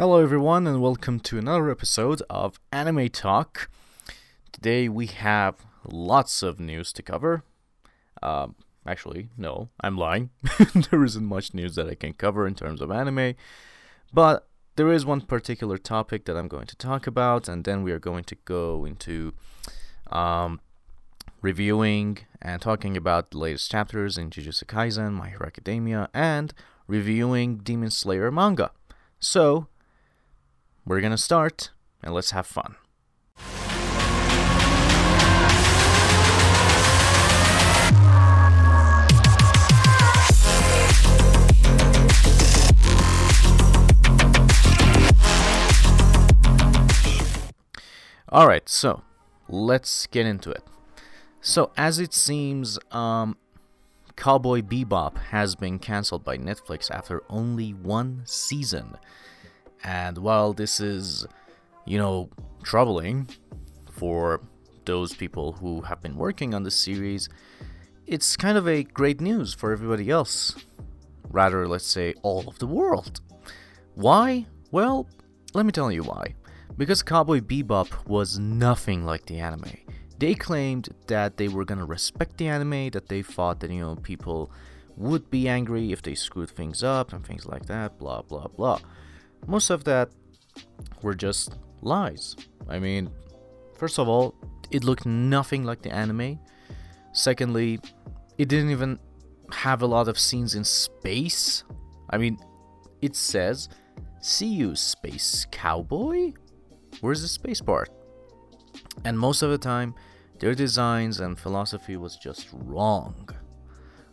Hello, everyone, and welcome to another episode of Anime Talk. Today we have lots of news to cover. Um, actually, no, I'm lying. there isn't much news that I can cover in terms of anime, but there is one particular topic that I'm going to talk about, and then we are going to go into um, reviewing and talking about the latest chapters in Jujutsu Kaisen, My Hero Academia, and reviewing Demon Slayer manga. So, we're gonna start, and let's have fun. Alright, so let's get into it. So, as it seems, um, Cowboy Bebop has been cancelled by Netflix after only one season. And while this is, you know, troubling for those people who have been working on the series, it's kind of a great news for everybody else. Rather, let's say, all of the world. Why? Well, let me tell you why. Because Cowboy Bebop was nothing like the anime. They claimed that they were gonna respect the anime, that they thought that, you know, people would be angry if they screwed things up and things like that, blah blah blah. Most of that were just lies. I mean, first of all, it looked nothing like the anime. Secondly, it didn't even have a lot of scenes in space. I mean, it says, See you, space cowboy? Where's the space part? And most of the time, their designs and philosophy was just wrong.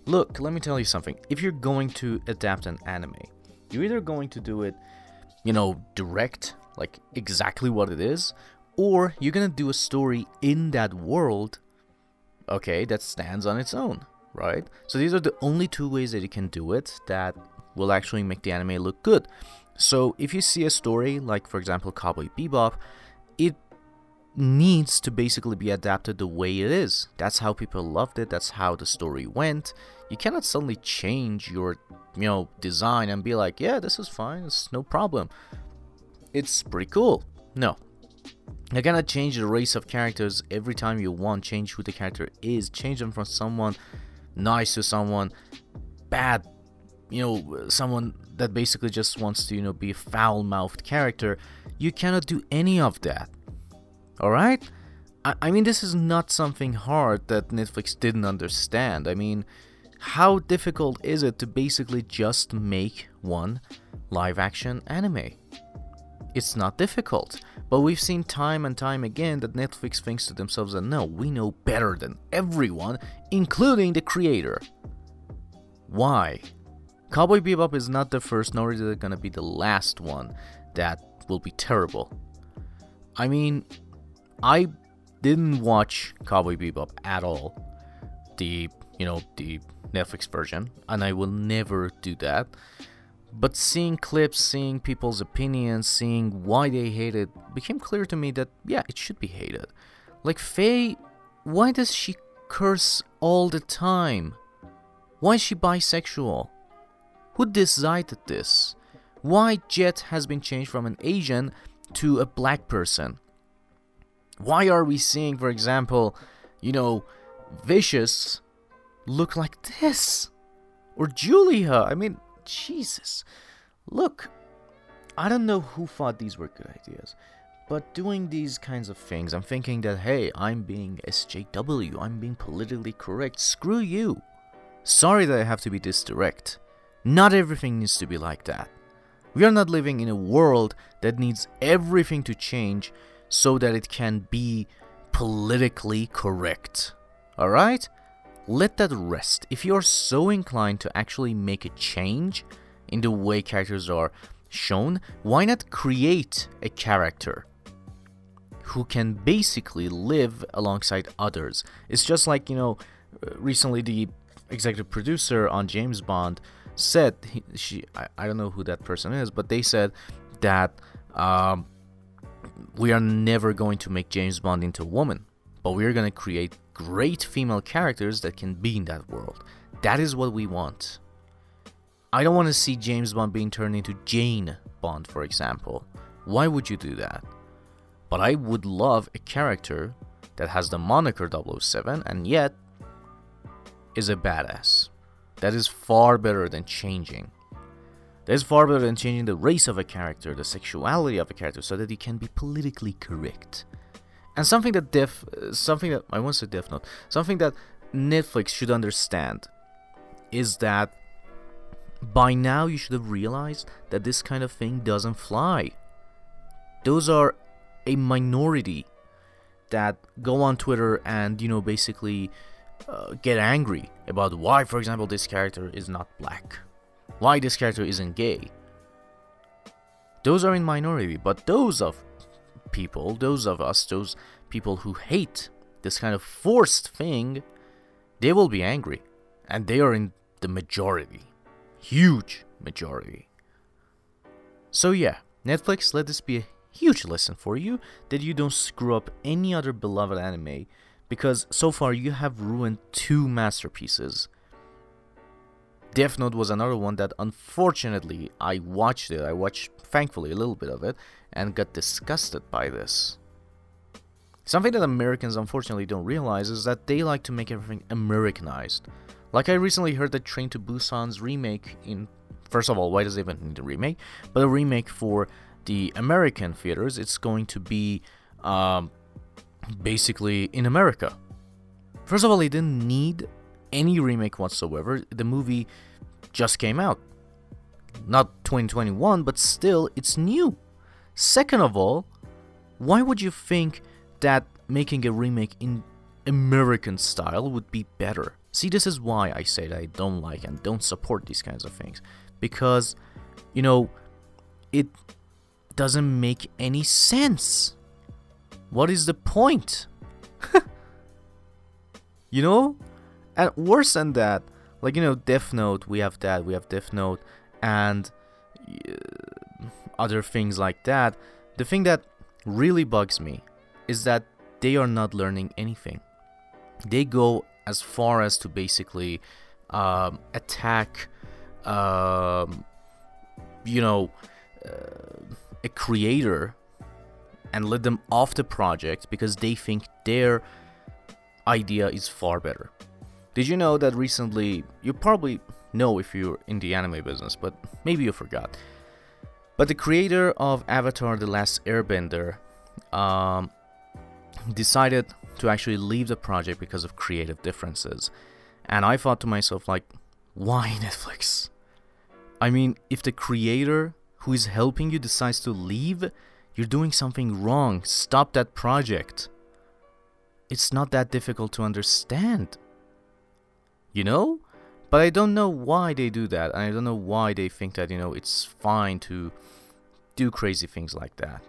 Look, let me tell you something. If you're going to adapt an anime, you're either going to do it you know, direct, like exactly what it is, or you're gonna do a story in that world, okay, that stands on its own, right? So these are the only two ways that you can do it that will actually make the anime look good. So if you see a story like, for example, Cowboy Bebop, needs to basically be adapted the way it is. That's how people loved it. That's how the story went. You cannot suddenly change your, you know, design and be like, yeah, this is fine. It's no problem. It's pretty cool. No. You cannot change the race of characters every time you want. Change who the character is. Change them from someone nice to someone bad. You know, someone that basically just wants to, you know, be a foul-mouthed character. You cannot do any of that Alright? I, I mean, this is not something hard that Netflix didn't understand. I mean, how difficult is it to basically just make one live action anime? It's not difficult, but we've seen time and time again that Netflix thinks to themselves that no, we know better than everyone, including the creator. Why? Cowboy Bebop is not the first, nor is it gonna be the last one that will be terrible. I mean, I didn't watch Cowboy Bebop at all. The, you know, the Netflix version, and I will never do that. But seeing clips, seeing people's opinions, seeing why they hate it, became clear to me that, yeah, it should be hated. Like, Faye, why does she curse all the time? Why is she bisexual? Who decided this? Why Jet has been changed from an Asian to a black person? Why are we seeing, for example, you know, Vicious look like this? Or Julia? I mean, Jesus. Look, I don't know who thought these were good ideas, but doing these kinds of things, I'm thinking that, hey, I'm being SJW, I'm being politically correct. Screw you. Sorry that I have to be this direct. Not everything needs to be like that. We are not living in a world that needs everything to change so that it can be politically correct. Alright? Let that rest. If you're so inclined to actually make a change in the way characters are shown, why not create a character who can basically live alongside others? It's just like, you know, recently the executive producer on James Bond said, he, she, I, I don't know who that person is, but they said that um, we are never going to make James Bond into a woman, but we are going to create great female characters that can be in that world. That is what we want. I don't want to see James Bond being turned into Jane Bond, for example. Why would you do that? But I would love a character that has the moniker 007 and yet is a badass. That is far better than changing. That is far better than changing the race of a character, the sexuality of a character, so that he can be politically correct. And something that Def, something that I want to say Death Note, something that Netflix should understand is that by now you should have realized that this kind of thing doesn't fly. Those are a minority that go on Twitter and, you know, basically uh, get angry about why, for example, this character is not black, why this character isn't gay. Those are in minority, but those of people, those of us, those people who hate this kind of forced thing, they will be angry. And they are in the majority. Huge majority. So, yeah, Netflix, let this be a huge lesson for you that you don't screw up any other beloved anime because so far you have ruined two masterpieces. Death Note was another one that unfortunately I watched it. I watched thankfully a little bit of it and got disgusted by this. Something that Americans unfortunately don't realize is that they like to make everything Americanized. Like I recently heard that Train to Busan's remake in first of all, why does it even need a remake? But a remake for the American theaters, it's going to be um, basically in America. First of all, it didn't need any remake whatsoever. The movie just came out. Not 2021, but still, it's new. Second of all, why would you think that making a remake in American style would be better? See, this is why I say I don't like and don't support these kinds of things. Because, you know, it doesn't make any sense. What is the point? you know? And worse than that, like, you know, Death Note, we have that, we have Death Note, and uh, other things like that. The thing that really bugs me is that they are not learning anything. They go as far as to basically um, attack, um, you know, uh, a creator and let them off the project because they think their idea is far better. Did you know that recently, you probably know if you're in the anime business, but maybe you forgot. But the creator of Avatar The Last Airbender um, decided to actually leave the project because of creative differences. And I thought to myself, like, why Netflix? I mean, if the creator who is helping you decides to leave, you're doing something wrong. Stop that project. It's not that difficult to understand. You know? But I don't know why they do that. And I don't know why they think that, you know, it's fine to do crazy things like that.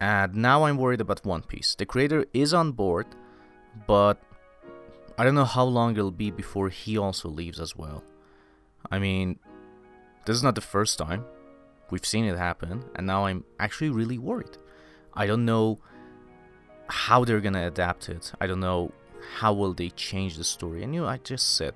And now I'm worried about One Piece. The creator is on board, but I don't know how long it'll be before he also leaves as well. I mean, this is not the first time. We've seen it happen, and now I'm actually really worried. I don't know how they're gonna adapt it. I don't know how will they change the story. And you know, I just said,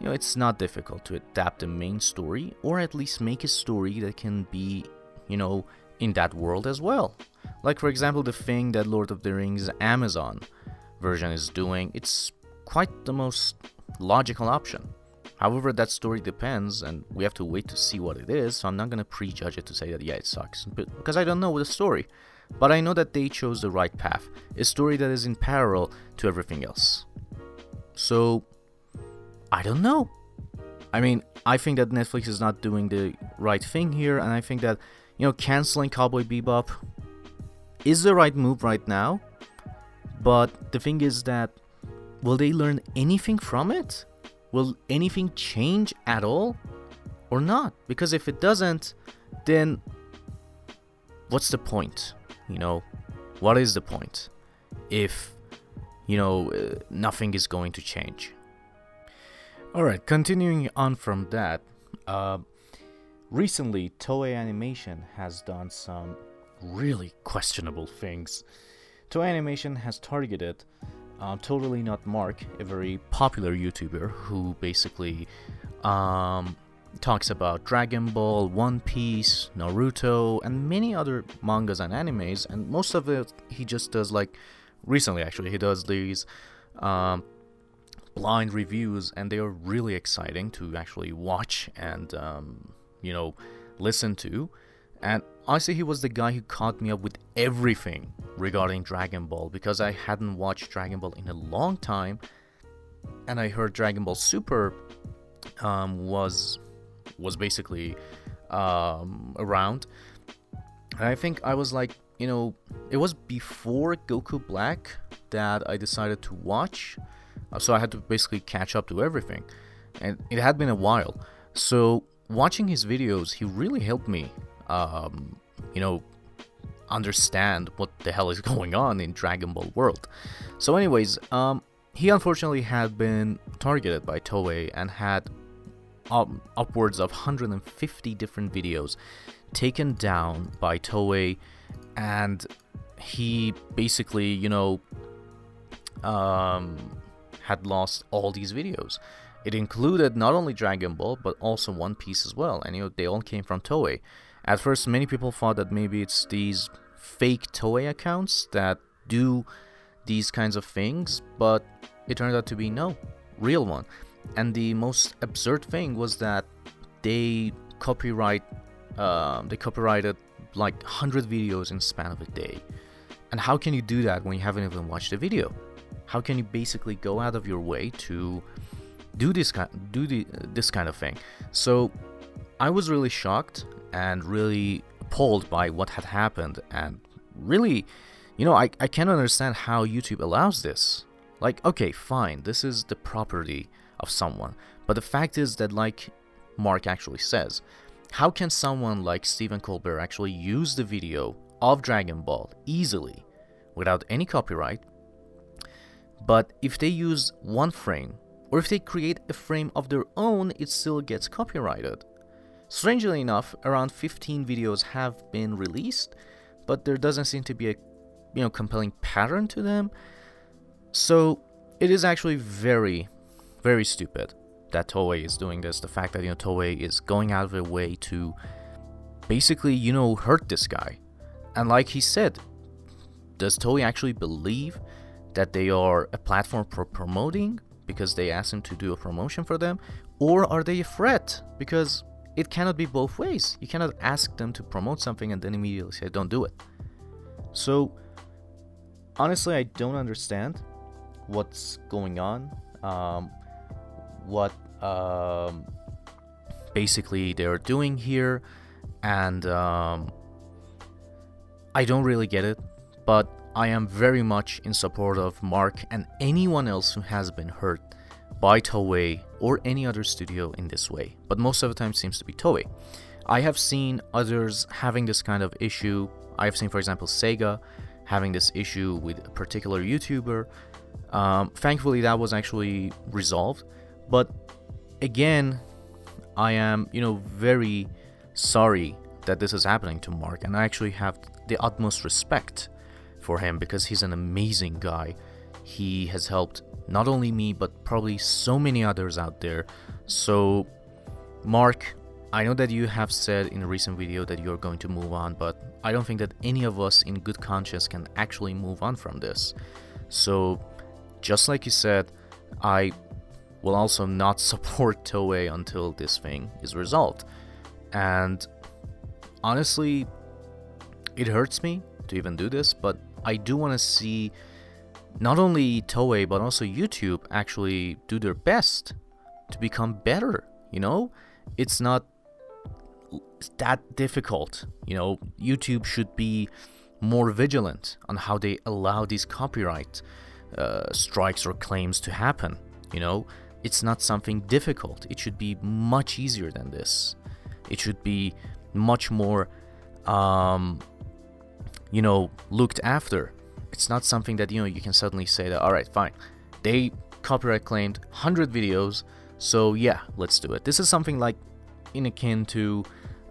you know, it's not difficult to adapt the main story, or at least make a story that can be, you know, in that world as well. Like, for example, the thing that Lord of the Rings Amazon version is doing, it's quite the most logical option. However, that story depends, and we have to wait to see what it is, so I'm not gonna prejudge it to say that, yeah, it sucks, but, because I don't know the story. But I know that they chose the right path, a story that is in parallel to everything else. So, I don't know. I mean, I think that Netflix is not doing the right thing here, and I think that, you know, canceling Cowboy Bebop is the right move right now. But the thing is that will they learn anything from it? Will anything change at all or not? Because if it doesn't, then what's the point? You know, what is the point if you know uh, nothing is going to change? All right, continuing on from that, uh, recently Toei Animation has done some really questionable things. Toei Animation has targeted uh, Totally Not Mark, a very popular YouTuber who basically um, talks about Dragon Ball, One Piece, Naruto, and many other mangas and animes. And most of it, he just does like recently, actually, he does these um, blind reviews, and they are really exciting to actually watch and um, you know listen to. And honestly, he was the guy who caught me up with everything regarding Dragon Ball because I hadn't watched Dragon Ball in a long time, and I heard Dragon Ball Super um, was was basically um, around. And I think I was like, you know, it was before Goku Black that I decided to watch, uh, so I had to basically catch up to everything, and it had been a while. So watching his videos, he really helped me, um, you know, understand what the hell is going on in Dragon Ball world. So, anyways, um, he unfortunately had been targeted by Toei and had um, upwards of 150 different videos taken down by Toei, and he basically, you know, um, had lost all these videos. It included not only Dragon Ball but also One Piece as well, and you know they all came from Toei. At first, many people thought that maybe it's these fake Toei accounts that do these kinds of things, but it turned out to be no, real one. And the most absurd thing was that they copyright, uh, they copyrighted like 100 videos in span of a day. And how can you do that when you haven't even watched the video? How can you basically go out of your way to do this kind do the, this kind of thing? So I was really shocked and really appalled by what had happened and really you know I, I can't understand how youtube allows this like okay fine this is the property of someone. But the fact is that like mark actually says how can someone like stephen colbert actually use the video of dragon ball easily without any copyright? But if they use one frame or if they create a frame of their own it still gets copyrighted. Strangely enough, around 15 videos have been released, but there doesn't seem to be a you know compelling pattern to them. So it is actually very, very stupid that Toei is doing this. The fact that you know Toei is going out of their way to basically you know hurt this guy, and like he said, does Toei actually believe that they are a platform for promoting because they asked him to do a promotion for them, or are they a threat because it cannot be both ways. You cannot ask them to promote something and then immediately say, don't do it. So, honestly, I don't understand what's going on. Um, what um, basically they're doing here. And um, I don't really get it. But I am very much in support of Mark and anyone else who has been hurt by Toei or any other studio in this way, but most of the time seems to be Toei. I have seen others having this kind of issue. I have seen, for example, Sega having this issue with a particular YouTuber. Um, thankfully, that was actually resolved. But again, I am, you know, very sorry that this is happening to Mark, and I actually have the utmost respect for him because he's an amazing guy. He has helped not only me, but probably so many others out there. So, Mark, I know that you have said in a recent video that you're going to move on, but I don't think that any of us in good conscience can actually move on from this. So, just like you said, I will also not support Toei until this thing is resolved. And honestly, it hurts me to even do this, but I do want to see not only Toei but also YouTube actually do their best to become better. You know, it's not that difficult. You know, YouTube should be more vigilant on how they allow these copyright uh, strikes or claims to happen. You know, it's not something difficult. It should be much easier than this. It should be much more, um, you know, looked after it's not something that you know you can suddenly say that all right fine they copyright claimed 100 videos so yeah let's do it this is something like in akin to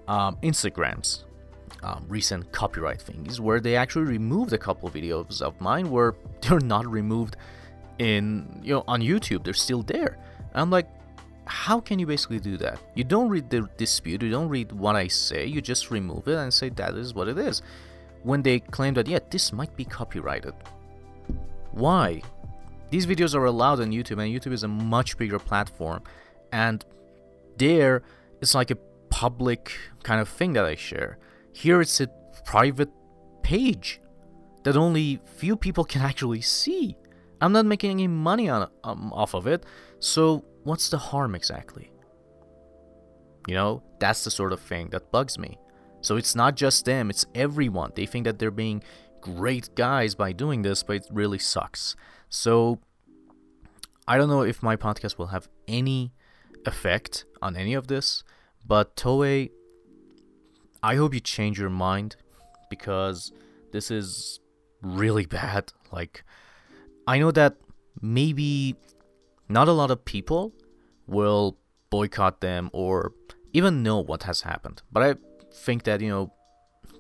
um, instagram's um, recent copyright things where they actually removed a couple videos of mine where they're not removed in you know on youtube they're still there i'm like how can you basically do that? You don't read the dispute, you don't read what I say, you just remove it and say that is what it is. When they claim that, yeah, this might be copyrighted. Why? These videos are allowed on YouTube, and YouTube is a much bigger platform. And there, it's like a public kind of thing that I share. Here, it's a private page that only few people can actually see. I'm not making any money on um, off of it, so what's the harm exactly? You know, that's the sort of thing that bugs me. So it's not just them, it's everyone. They think that they're being great guys by doing this, but it really sucks. So I don't know if my podcast will have any effect on any of this, but Toei, I hope you change your mind because this is really bad. Like, I know that maybe not a lot of people will boycott them or even know what has happened. But I think that, you know,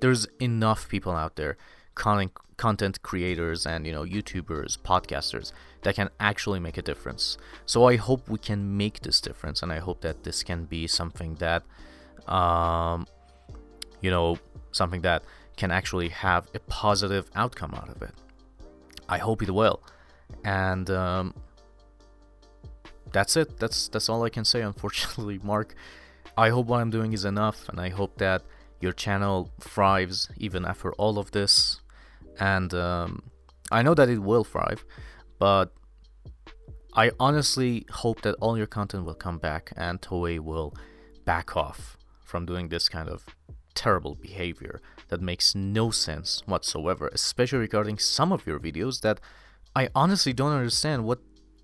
there's enough people out there, content, creators and, you know, YouTubers, podcasters, that can actually make a difference. So I hope we can make this difference and I hope that this can be something that, um, you know, something that can actually have a positive outcome out of it. I hope it will. And um, that's it. That's that's all I can say. Unfortunately, Mark. I hope what I'm doing is enough, and I hope that your channel thrives even after all of this. And um, I know that it will thrive, but I honestly hope that all your content will come back and Toei will back off from doing this kind of terrible behavior that makes no sense whatsoever, especially regarding some of your videos that I honestly don't understand what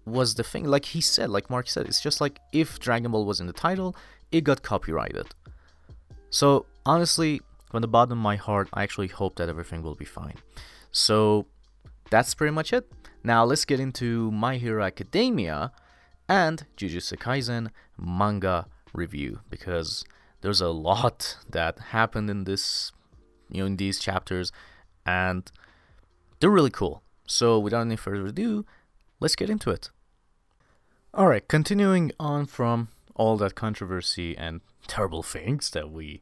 was the thing. Like he said, like Mark said, it's just like if Dragon Ball was in the title, it got copyrighted. So honestly, from the bottom of my heart, I actually hope that everything will be fine. So that's pretty much it. Now let's get into My Hero Academia and Jujutsu Kaisen manga review because there's a lot that happened in this you know in these chapters and they're really cool. So without any further ado, let's get into it. All right, continuing on from all that controversy and terrible things that we,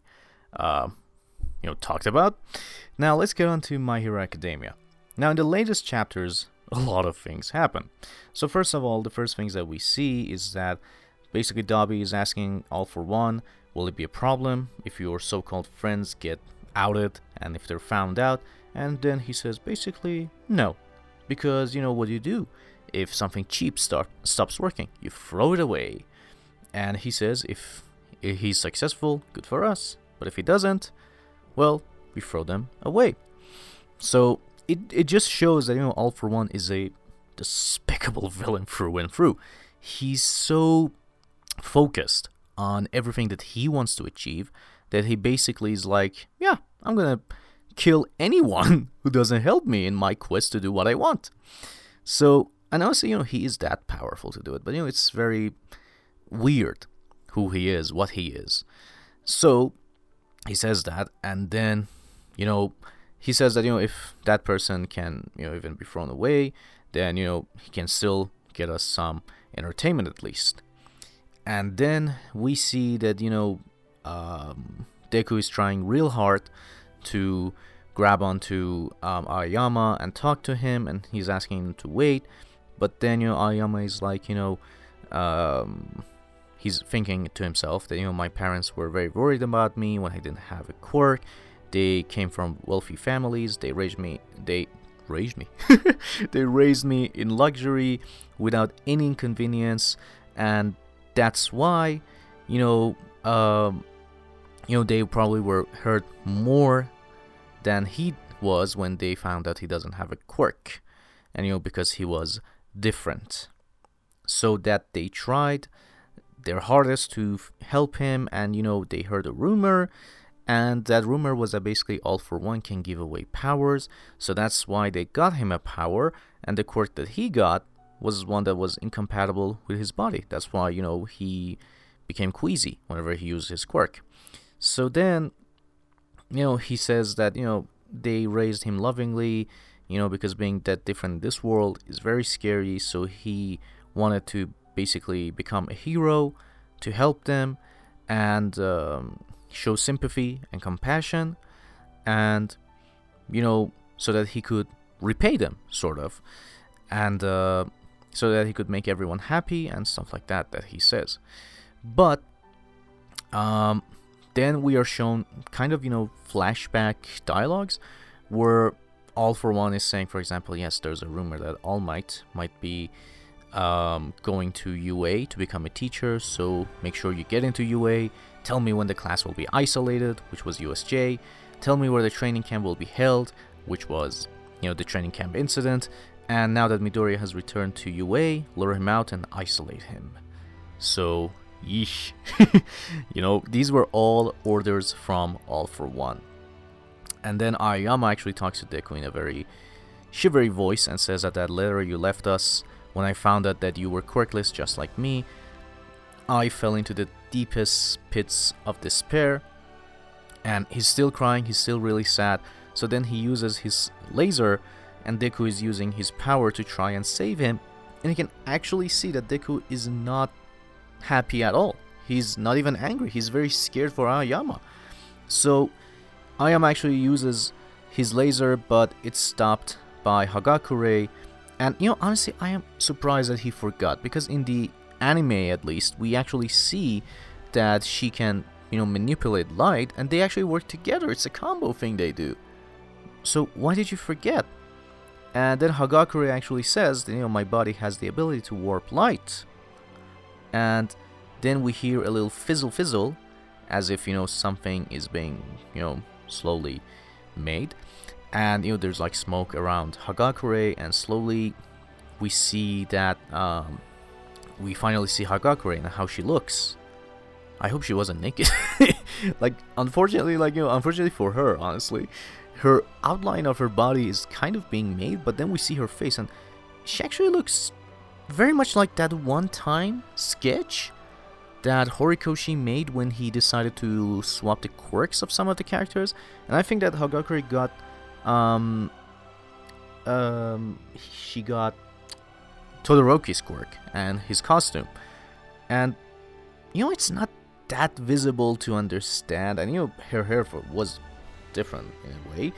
uh, you know, talked about. Now let's get on to My Hero Academia. Now in the latest chapters, a lot of things happen. So first of all, the first things that we see is that basically Dabi is asking all for one, will it be a problem if your so-called friends get outed and if they're found out? And then he says basically no, because you know what you do? If something cheap start, stops working you throw it away. And he says if, he's successful good for us. But if he doesn't well we throw them away. So it, it just shows that you know all for one is a despicable villain through and through. He's so focused on everything that he wants to achieve that he basically is like yeah i'm gonna kill anyone who doesn't help me in my quest to do what I want. So, and honestly, you know, he is that powerful to do it, but you know, it's very weird who he is, what he is. So, he says that, and then, you know, he says that, you know, if that person can, you know, even be thrown away, then, you know, he can still get us some entertainment at least. And then we see that, you know, um, Deku is trying real hard to grab onto um, Aoyama and talk to him, and he's asking him to wait. But then, you know, Aoyama is like, you know, um, he's thinking to himself that, you know, my parents were very worried about me when I didn't have a quirk. They came from wealthy families. They raised me. They raised me. they raised me in luxury without any inconvenience, and that's why, you know, um, you know, they probably were hurt more than he was when they found out he doesn't have a quirk. And you know, because he was different. So that they tried their hardest to help him, and you know, they heard a rumor, and that rumor was that basically All for One can give away powers, so that's why they got him a power, and the quirk that he got was one that was incompatible with his body. That's why, you know, he became queasy whenever he used his quirk. So then you know, he says that, you know, they raised him lovingly, you know, because being that different in this world is very scary. So he wanted to basically become a hero to help them and um, show sympathy and compassion and you know so that he could repay them sort of and uh, so that he could make everyone happy and stuff like that that he says but um, then we are shown kind of you know flashback dialogues where all for one is saying for example yes there's a rumor that all might might be um, going to UA to become a teacher, so make sure you get into UA. Tell me when the class will be isolated, which was USJ. Tell me where the training camp will be held, which was, you know, the training camp incident. And now that Midoriya has returned to UA, lure him out and isolate him. So, yeesh. you know, these were all orders from All for One. And then Aoyama actually talks to Deku in a very shivery voice and says that that letter you left us when I found out that you were quirkless just like me, I fell into the deepest pits of despair. And he's still crying, he's still really sad. So then he uses his laser, and Deku is using his power to try and save him. And you can actually see that Deku is not happy at all. He's not even angry, he's very scared for Aoyama. So Aoyama actually uses his laser, but it's stopped by Hagakure and you know, honestly, I am surprised that he forgot because in the anime, at least, we actually see that she can, you know, manipulate light, and they actually work together. It's a combo thing they do. So why did you forget? And then Hagakure actually says you know, my body has the ability to warp light. And then we hear a little fizzle fizzle, as if, you know, something is being, you know, slowly made and you know there's like smoke around Hagakure and slowly we see that um, we finally see Hagakure and how she looks. I hope she wasn't naked. like unfortunately, like you know, unfortunately for her, honestly, her outline of her body is kind of being made, but then we see her face and she actually looks very much like that one time sketch that Horikoshi made when he decided to swap the quirks of some of the characters. And I think that Hagakure got um, um, she got Todoroki's quirk and his costume. And, you know, it's not that visible to understand. And, you know, her hair was different in a way.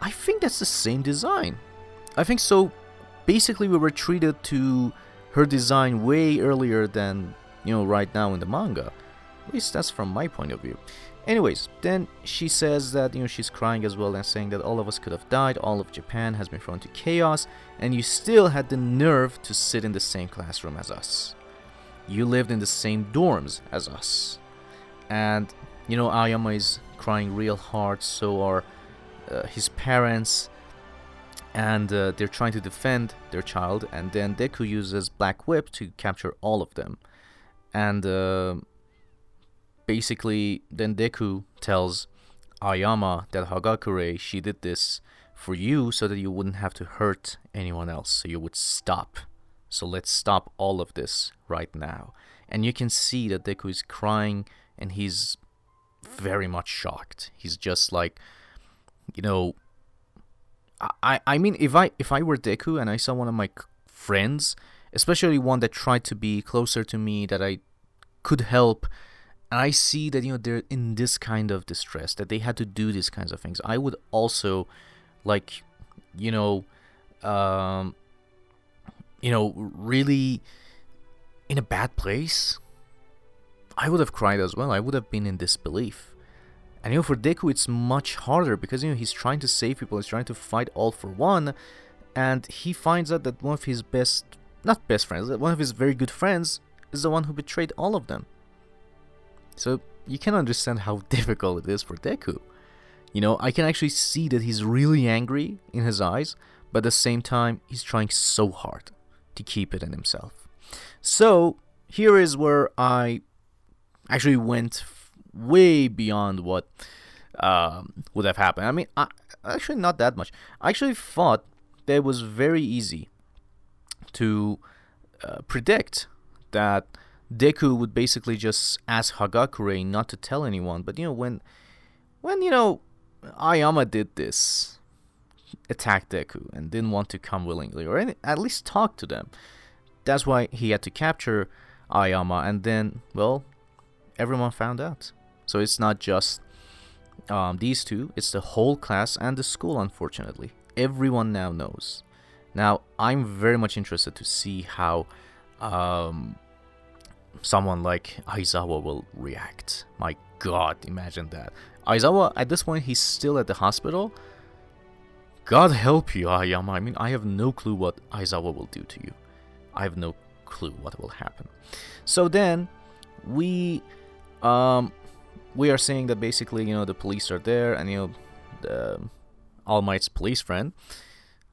I think that's the same design. I think so. Basically, we were treated to her design way earlier than, you know, right now in the manga. At least that's from my point of view. Anyways, then she says that you know she's crying as well and saying that all of us could have died, all of Japan has been thrown to chaos, and you still had the nerve to sit in the same classroom as us. You lived in the same dorms as us. And you know Aoyama is crying real hard, so are uh, his parents, and uh, they're trying to defend their child. And then Deku uses Black Whip to capture all of them, and. Uh, basically, then Deku tells Aoyama that Hagakure, she did this for you so that you wouldn't have to hurt anyone else, so you would stop. So let's stop all of this right now. And you can see that Deku is crying and he's very much shocked. He's just like, you know, I, I mean, if I if I were Deku and I saw one of my friends, especially one that tried to be closer to me, that I could help, and I see that you know they're in this kind of distress that they had to do these kinds of things. I would also like you know um you know really in a bad place. I would have cried as well. I would have been in disbelief. And you know, for Deku, it's much harder because you know he's trying to save people. He's trying to fight all for one, and he finds out that one of his best, not best friends, that one of his very good friends is the one who betrayed all of them. So you can understand how difficult it is for Deku. You know, I can actually see that he's really angry in his eyes, but at the same time, he's trying so hard to keep it in himself. So here is where I actually went way beyond what um, would have happened. I mean, I, actually not that much. I actually thought that it was very easy to uh, predict that Deku would basically just ask Hagakure not to tell anyone. But you know, when when you know Aoyama did this, attacked Deku and didn't want to come willingly, or any, at least talk to them. That's why he had to capture Aoyama, and then well, everyone found out. So it's not just um, these two; it's the whole class and the school. Unfortunately, everyone now knows. Now I'm very much interested to see how um, someone like Aizawa will react. My God, imagine that. Aizawa, at this point, he's still at the hospital. God help you, Aoyama. I mean, I have no clue what Aizawa will do to you. I have no clue what will happen. So then, we, um, we are saying that basically, you know, the police are there, and you know, the All Might's police friend,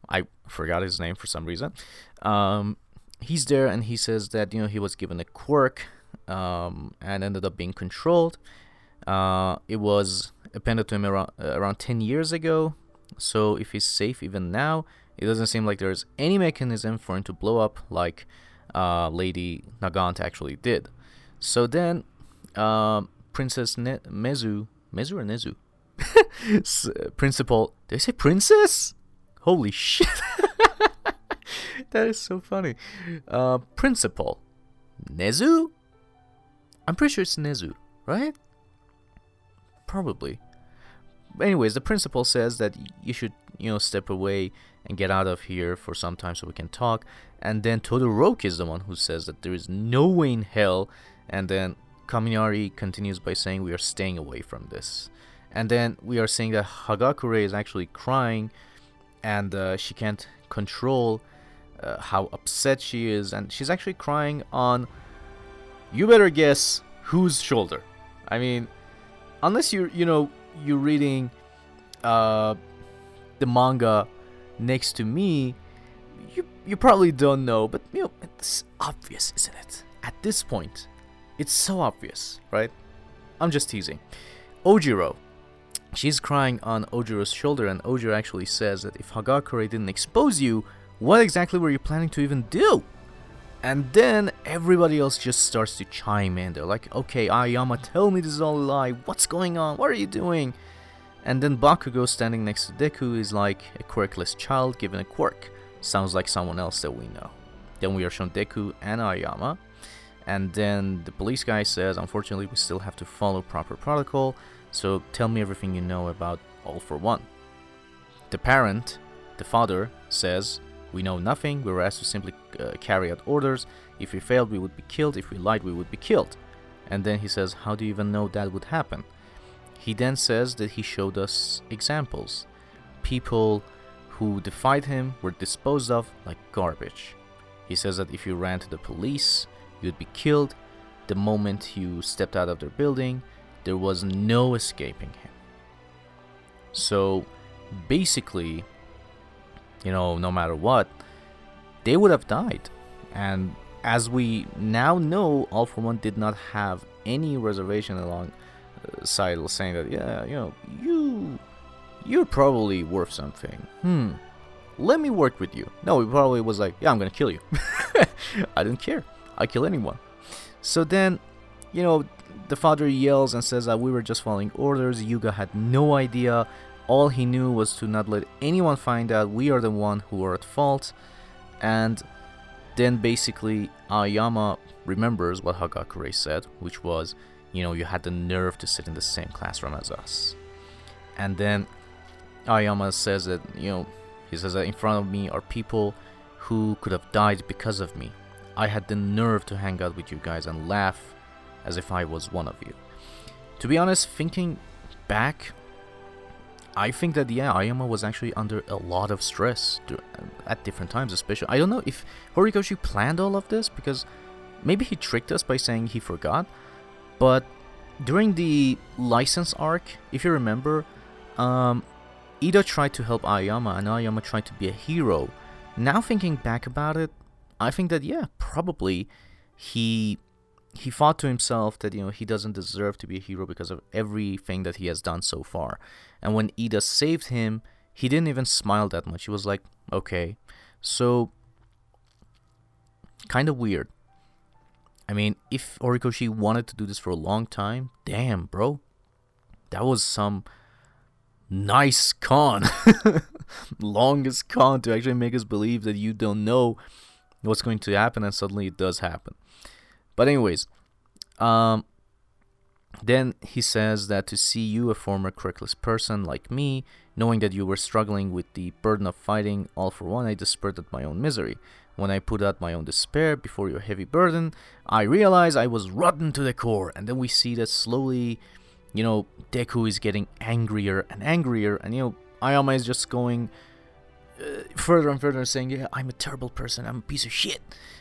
I forgot his name for some reason, um, he's there, and he says that you know he was given a quirk, um, and ended up being controlled. Uh, it was appended to him around, uh, around 10 years ago so if he's safe even now, it doesn't seem like there's any mechanism for him to blow up like uh, Lady Nagant actually did. So then, uh, Princess ne- Mezu, Mezu or Nezu? Principal, did I say princess? Holy shit. that is so funny. Uh, principal, Nezu? I'm pretty sure it's Nezu, right? Probably anyways, the principal says that you should, you know, step away and get out of here for some time so we can talk. And then Todoroki is the one who says that there is no way in hell. And then Kaminari continues by saying we are staying away from this. And then we are saying that Hagakure is actually crying and uh, she can't control uh, how upset she is. And she's actually crying on, you better guess whose shoulder. I mean, unless you're, you know, you're reading uh, the manga next to me, you you probably don't know, but you know it's obvious, isn't it? At this point, it's so obvious, right? I'm just teasing. Ojiro, she's crying on Ojiro's shoulder, and Ojiro actually says that if Hagakure didn't expose you, what exactly were you planning to even do? And then everybody else just starts to chime in. They're like, okay, Aoyama, tell me this is all a lie. What's going on? What are you doing? And then Bakugo standing next to Deku is like a quirkless child given a quirk. Sounds like someone else that we know. Then we are shown Deku and Aoyama. And then the police guy says, unfortunately, we still have to follow proper protocol, so tell me everything you know about All for One. The parent, the father, says, we know nothing, we were asked to simply uh, carry out orders. If we failed, we would be killed. If we lied, we would be killed. And then he says, How do you even know that would happen? He then says that he showed us examples. People who defied him were disposed of like garbage. He says that if you ran to the police, you'd be killed. The moment you stepped out of their building, there was no escaping him. So basically, you know, no matter what, they would have died. And as we now know, All for One did not have any reservation along uh, Seidel saying that, yeah, you know, you, you're probably worth something. Hmm. Let me work with you. No, he probably was like, yeah, I'm gonna kill you. I didn't care. I kill anyone. So then, you know, the father yells and says that we were just following orders. Yuga had no idea all he knew was to not let anyone find out we are the one who are at fault. And then basically Aoyama remembers what Hagakure said, which was, you know, you had the nerve to sit in the same classroom as us. And then Aoyama says that, you know, he says that in front of me are people who could have died because of me. I had the nerve to hang out with you guys and laugh as if I was one of you. To be honest, thinking back I think that yeah, Aoyama was actually under a lot of stress at different times, especially. I don't know if Horikoshi planned all of this because maybe he tricked us by saying he forgot, but during the license arc, if you remember, um, Ida tried to help Aoyama and Aoyama tried to be a hero. Now thinking back about it, I think that yeah, probably he he thought to himself that you know he doesn't deserve to be a hero because of everything that he has done so far. And when Ida saved him, he didn't even smile that much. He was like, "Okay." So kind of weird. I mean, if Horikoshi wanted to do this for a long time, damn, bro. That was some nice con. Longest con to actually make us believe that you don't know what's going to happen and suddenly it does happen. But anyways, um, then he says that to see you, a former Quirkless person like me, knowing that you were struggling with the burden of fighting all for one, I despaired at my own misery. When I put out my own despair before your heavy burden, I realized I was rotten to the core. And then we see that slowly, you know, Deku is getting angrier and angrier, and you know, Aoyama is just going uh, further and further, saying, "Yeah, I'm a terrible person. I'm a piece of shit."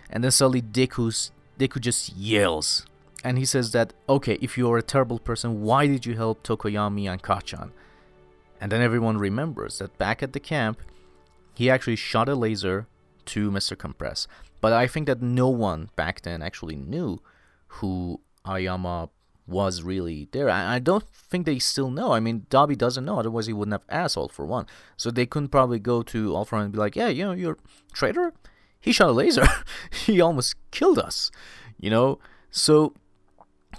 And then suddenly Deku's Deku just yells, and he says that, "Okay, if you are a terrible person, why did you help Tokoyami and Kacchan? And then everyone remembers that back at the camp, he actually shot a laser to Mr. Compress. But I think that no one back then actually knew who Aoyama was really there. I, I don't think they still know. I mean, Dabi doesn't know, otherwise he wouldn't have asked All for One. So they couldn't probably go to All for One and be like, yeah, you know, you're traitor. He shot a laser. he almost killed us. You know, so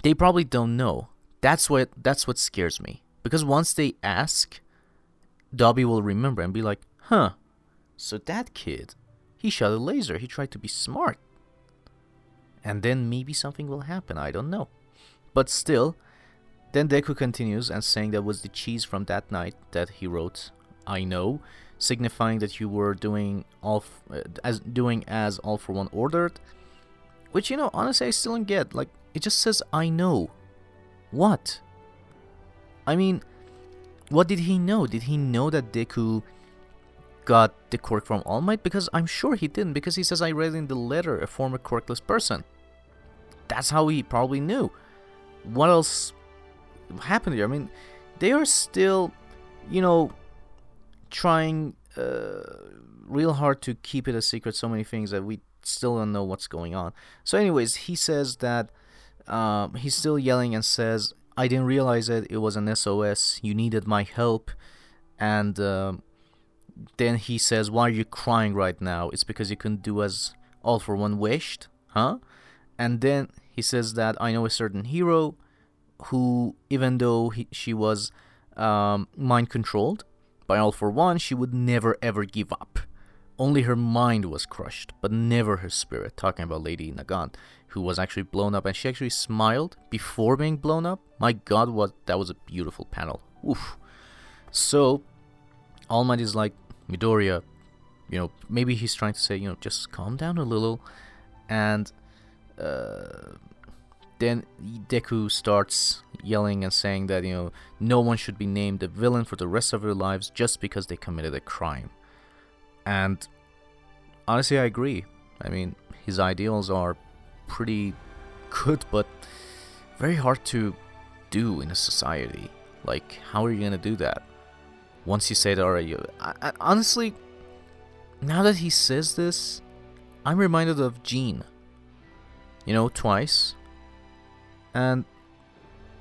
they probably don't know. That's what that's what scares me because once they ask, Dabi will remember and be like, huh. So that kid, he shot a laser. He tried to be smart. And then maybe something will happen. I don't know. But still, then Deku continues and saying that was the cheese from that night that he wrote, I know, signifying that you were doing all f- uh, as doing as all for one ordered, which you know honestly I still don't get. Like it just says I know. What? I mean, what did he know? Did he know that Deku got the quirk from All Might? Because I'm sure he didn't, because he says I read in the letter a former quirkless person. That's how he probably knew what else happened here? I mean, they are still, you know, trying uh, real hard to keep it a secret. So many things that we still don't know what's going on. So, anyways, he says that um, he's still yelling and says, "I didn't realize it. It was an SOS. You needed my help." And uh, then he says, "Why are you crying right now? It's because you couldn't do as all for one wished, huh?" And then he says that I know a certain hero who, even though he, she was um, mind controlled by All for One, she would never ever give up. Only her mind was crushed, but never her spirit. Talking about Lady Nagant, who was actually blown up, and she actually smiled before being blown up. My God, what that was a beautiful panel. Oof. So, All Might is like Midoriya. You know, maybe he's trying to say, you know, just calm down a little, and uh, then Deku starts yelling and saying that you know no one should be named a villain for the rest of their lives just because they committed a crime. And honestly, I agree. I mean, his ideals are pretty good, but very hard to do in a society. Like, how are you gonna do that? Once you say that already, I, I, honestly, now that he says this, I'm reminded of Jin you know, twice. And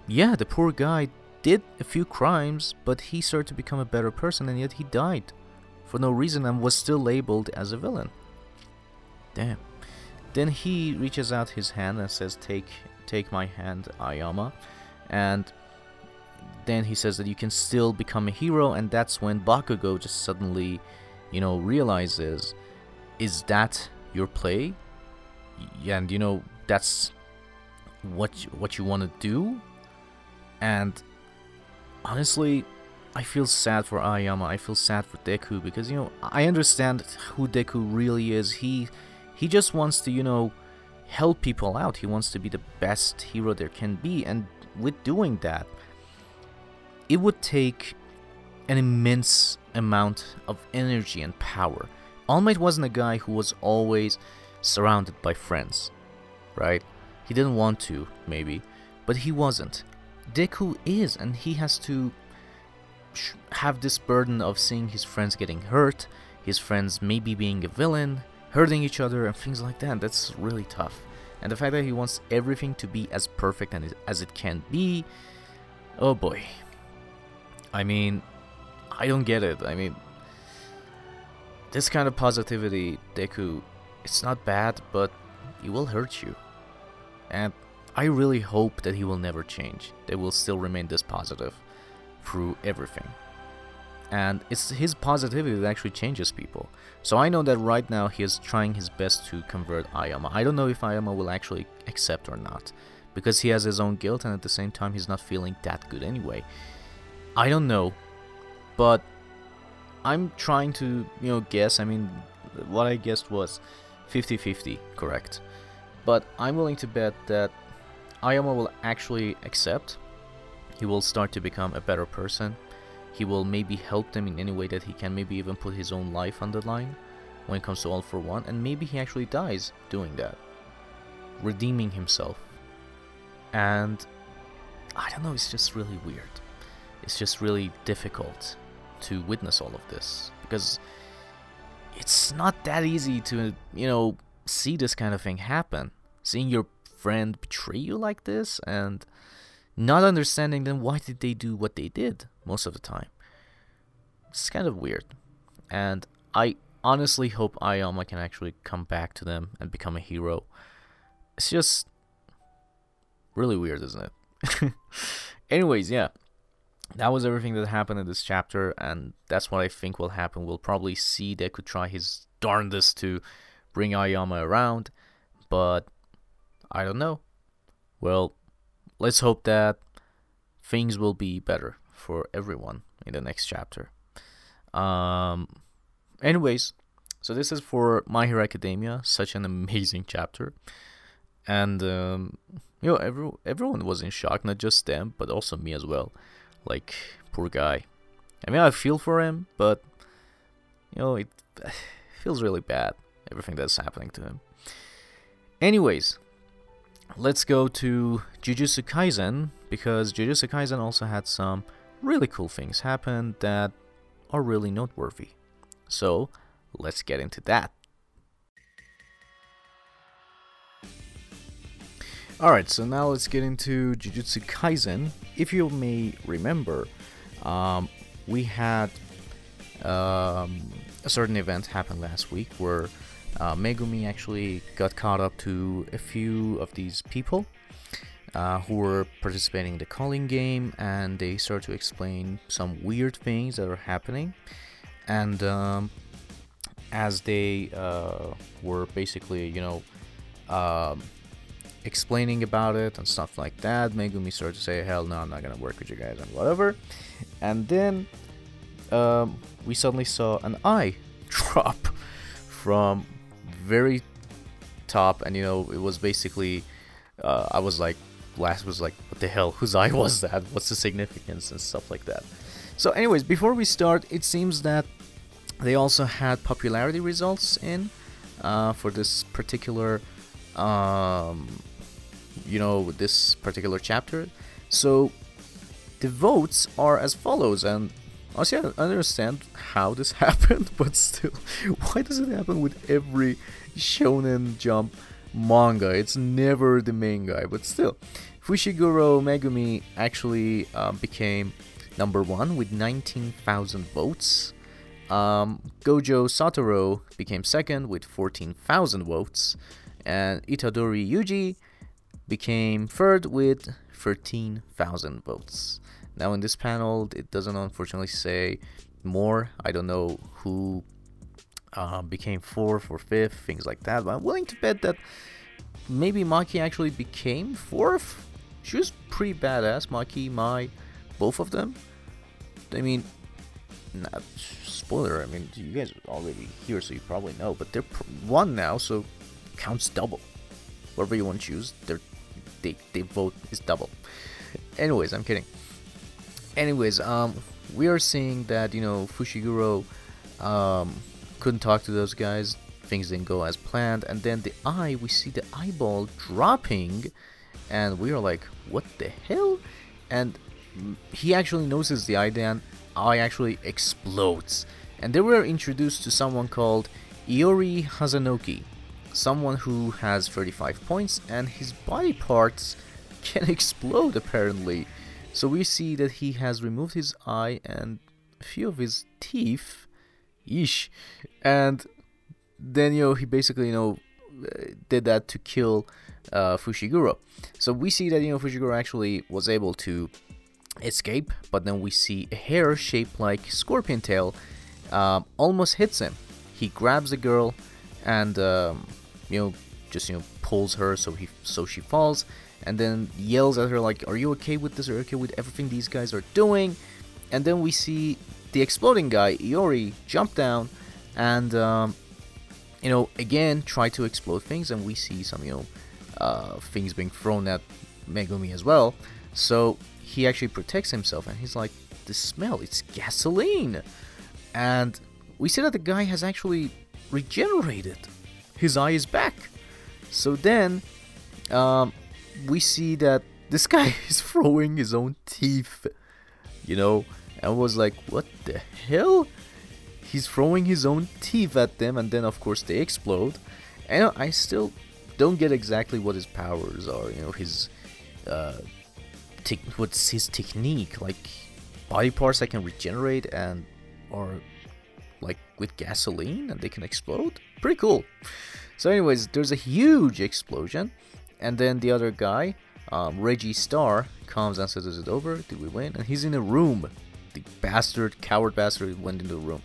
yeah, the poor guy did a few crimes, but he started to become a better person, and yet he died for no reason and was still labeled as a villain. Damn. Then he reaches out his hand and says, "Take, take my hand, Aoyama," and then he says that you can still become a hero, and that's when Bakugo just suddenly, you know, realizes, is that your play? And you know, that's what what you want to do. And honestly I feel sad for Aoyama. I feel sad for Deku because you know I understand who Deku really is. He he just wants to you know help people out. He wants to be the best hero there can be. And with doing that it would take an immense amount of energy and power. All Might wasn't a guy who was always surrounded by friends right? He didn't want to, maybe, but he wasn't. Deku is, and he has to sh- have this burden of seeing his friends getting hurt, his friends maybe being a villain, hurting each other, and things like that. That's really tough. And the fact that he wants everything to be as perfect and as it can be, oh boy. I mean, I don't get it. I mean, this kind of positivity, Deku, it's not bad, but it will hurt you. And I really hope that he will never change, that will still remain this positive through everything. and it's his positivity that actually changes people. So I know that right now he is trying his best to convert Aoyama. I don't know if Aoyama will actually accept or not, because he has his own guilt and at the same time he's not feeling that good anyway. I don't know, but I'm trying to, you know, guess. I mean, what I guessed was 50-50 correct. But I'm willing to bet that Aoyama will actually accept. He will start to become a better person. He will maybe help them in any way that he can, maybe even put his own life on the line when it comes to All for One, and maybe he actually dies doing that, redeeming himself. And I don't know, it's just really weird. It's just really difficult to witness all of this because it's not that easy to, you know, see this kind of thing happen. Seeing your friend betray you like this and not understanding then why did they do what they did most of the time. It's kind of weird. And I honestly hope Aoyama can actually come back to them and become a hero. It's just really weird, isn't it? Anyways, yeah. That was everything that happened in this chapter, and that's what I think will happen. We'll probably see Deku try his darndest to bring Aoyama around, but I don't know. Well, let's hope that things will be better for everyone in the next chapter. Um, anyways, so this is for My Hero Academia, such an amazing chapter, and um, you know, every, everyone was in shock, not just them, but also me as well. Like, poor guy. I mean, I feel for him, but you know, it feels really bad everything that's happening to him. Anyways, let's go to Jujutsu Kaisen because Jujutsu Kaisen also had some really cool things happen that are really noteworthy. So, let's get into that. Alright, so now let's get into Jujutsu Kaisen. If you may remember, um, we had um, a certain event happen last week where uh, Megumi actually got caught up to a few of these people uh, who were participating in the Culling Game and they started to explain some weird things that are happening. And um, as they uh, were basically, you know, um, explaining about it and stuff like that, Megumi started to say, Hell no, I'm not gonna work with you guys and whatever. And then um, we suddenly saw an eye drop from very top, and you know, it was basically, uh, I was like, last was like, what the hell, whose eye was that? What's the significance and stuff like that. So, anyways, before we start, it seems that they also had popularity results in uh, for this particular, um, you know, this particular chapter. So, the votes are as follows, and Honestly, I understand how this happened, but still, why does it happen with every Shonen Jump manga? It's never the main guy, but still. Fushiguro Megumi actually uh, became number one with 19,000 votes. Um, Gojo Satoru became second with 14,000 votes. And Itadori Yuji became third with 13,000 votes. Now in this panel, it doesn't unfortunately say more. I don't know who uh, became fourth or fifth, things like that. But I'm willing to bet that maybe Maki actually became fourth. She was pretty badass, Maki, Mai, both of them. I mean, spoiler. I mean, you guys are already here, so you probably know. But they're one now, so counts double. Whatever you want to choose, they they they vote is double. Anyways, I'm kidding anyways, um, we are seeing that you know Fushiguro um, couldn't talk to those guys. Things didn't go as planned, and then the eye, we see the eyeball dropping, and we are like, what the hell? And he actually notices the eye. Then eye actually explodes, and they were introduced to someone called Iori Hazenoki, someone who has 35 points, and his body parts can explode apparently. So we see that he has removed his eye and a few of his teeth. Yeesh. And then, you know, he basically, you know, did that to kill uh, Fushiguro. So we see that, you know, Fushiguro actually was able to escape, but then we see a hair shaped like scorpion tail um, almost hits him. He grabs the girl and um, you know just you know pulls her so he so she falls and then yells at her like are you okay with this? Are you okay with everything these guys are doing? And then we see the exploding guy iori jump down and um, you know again try to explode things and we see some you know uh, things being thrown at megumi as well. So he actually protects himself and he's like the smell it's gasoline. And we see that the guy has actually regenerated his eye is back. So then um, we see that this guy is throwing his own teeth you know? And was like what the hell? He's throwing his own teeth at them and then of course they explode. And i still don't get exactly what his powers are you know his uh te- what's his technique? Like body parts that can regenerate and or with gasoline and they can explode? Pretty cool. So anyways there's a huge explosion and then the other guy um, reggie star comes and says is it over? Did we win? And he's in a room. The bastard coward bastard went into the room.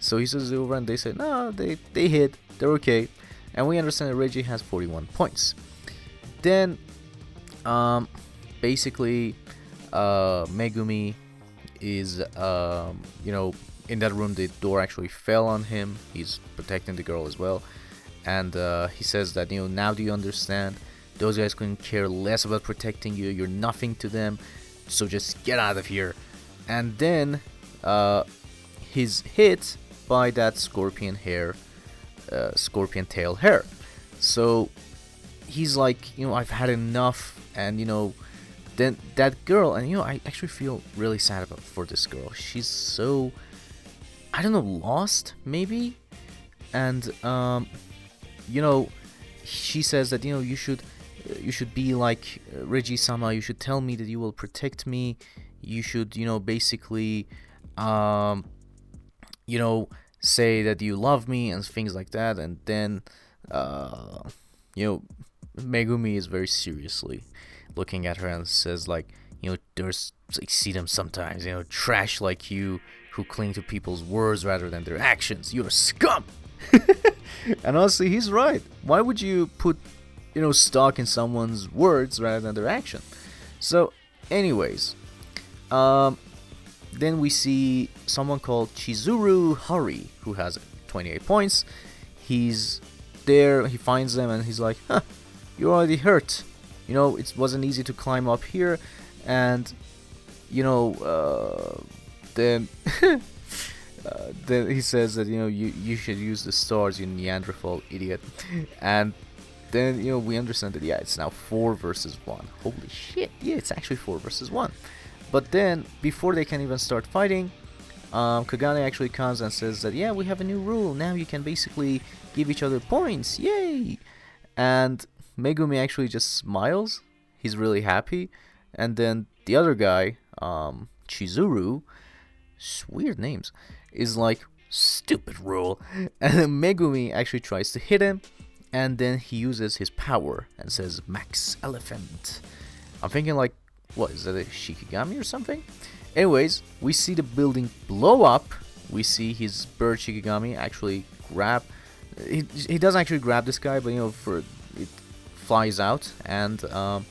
So he says over? And they say no they they hit. They're okay. And we understand that reggie has 41 points. Then um basically uh megumi is um you know in that room the door actually fell on him. He's protecting the girl as well. And uh, he says that you know now do you understand? Those guys couldn't care less about protecting you. You're nothing to them. So just get out of here. And then uh, he's hit by that scorpion hair uh, scorpion tail hair. So he's like you know i've had enough. And you know then that girl and you know i actually feel really sad about for this girl. She's so i don't know lost maybe? And um you know she says that you know you should you should be like uh, Reggie Sama you should tell me that you will protect me. You should you know basically um you know say that you love me and things like that. And then uh you know Megumi is very seriously looking at her and says like you know there's I see them sometimes you know trash like you who cling to people's words rather than their actions. You're a scum! And honestly he's right. Why would you put you know stock in someone's words rather than their action? So anyways um then we see someone called Chizuru Hari who has 28 points. He's there he finds them and he's like huh you're already hurt. You know it wasn't easy to climb up here and you know uh, then uh, then he says that you know you you should use the stars you neanderthal idiot. And then you know we understand that yeah it's now four versus one. Holy shit. Yeah it's actually four versus one. But then before they can even start fighting um, Kogane actually comes and says that yeah we have a new rule. Now you can basically give each other points. Yay! And Megumi actually just smiles. He's really happy. And then the other guy, um, Chizuru, weird names, is like, stupid rule. And then Megumi actually tries to hit him. And then he uses his power and says, Max Elephant. I'm thinking, like, what, is that a Shikigami or something? Anyways, we see the building blow up. We see his bird Shikigami actually grab. He, he doesn't actually grab this guy, but you know, for it flies out and um,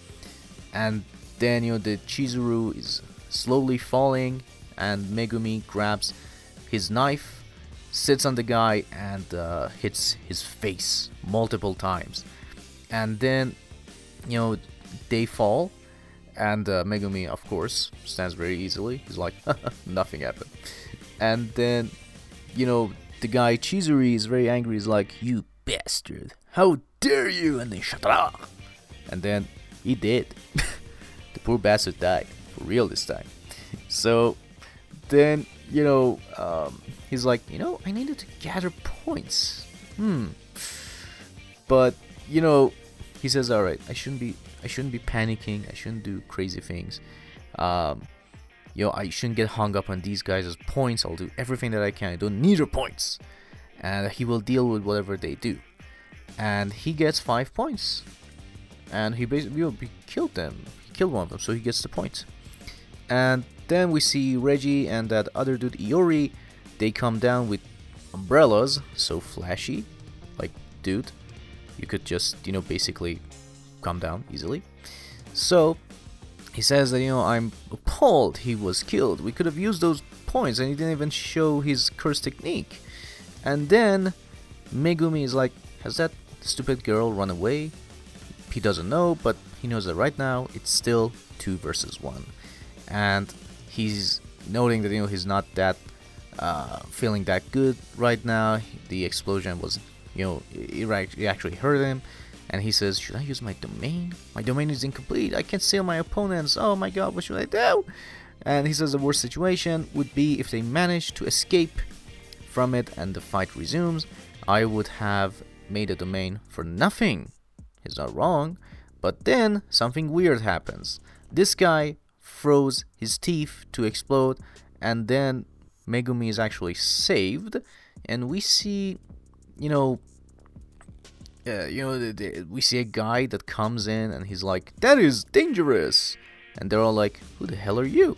and then you know the Chizuru is slowly falling and Megumi grabs his knife sits on the guy and uh, hits his face multiple times and then you know they fall and uh, Megumi of course stands very easily he's like nothing happened and then you know the guy Chizuru is very angry he's like you bastard how dare you? And then shut up. And then he did. the poor bastard died. For real this time. So then, you know, um, he's like, you know, I needed to gather points. Hmm. But, you know, he says, alright, I shouldn't be I shouldn't be panicking, I shouldn't do crazy things. Um, you know, I shouldn't get hung up on these guys' points. I'll do everything that I can. I don't need your points. And he will deal with whatever they do and he gets five points. And he basically he killed them. He killed one of them, so he gets the point. And then we see Reggie and that other dude Iori. They come down with umbrellas, so flashy. Like, dude, you could just, you know, basically come down easily. So he says that, you know, I'm appalled he was killed. We could have used those points and he didn't even show his curse technique. And then Megumi is like, has that stupid girl run away? He doesn't know, but he knows that right now it's still two versus one. And he's noting that, you know, he's not that uh, feeling that good right now. The explosion was, you know, it, actually hurt him and he says, Should I use my domain? My domain is incomplete. I can't seal my opponents. Oh my god, what should I do? And he says the worst situation would be if they manage to escape from it and the fight resumes. I would have made a domain for nothing. He's not wrong. But then something weird happens. This guy froze his teeth to explode, and then Megumi is actually saved, and we see, you know, uh, you know, the, the, we see a guy that comes in and he's like, "That is dangerous," and they're all like, "Who the hell are you?"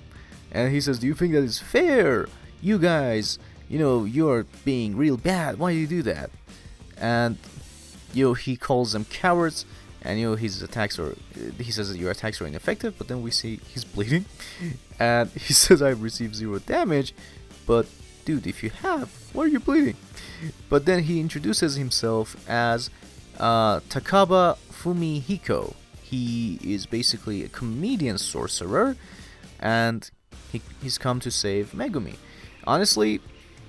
And he says, "Do you think that is fair? You guys, you know, you're being real bad. Why do you do that?" And you know, he calls them cowards, and you know, his attacks are. He says that your attacks are ineffective, but then we see he's bleeding, and he says, "I've received zero damage," but dude, if you have, why are you bleeding? But then he introduces himself as uh, Takaba Fumihiko. He is basically a comedian sorcerer, and he, he's come to save Megumi. Honestly,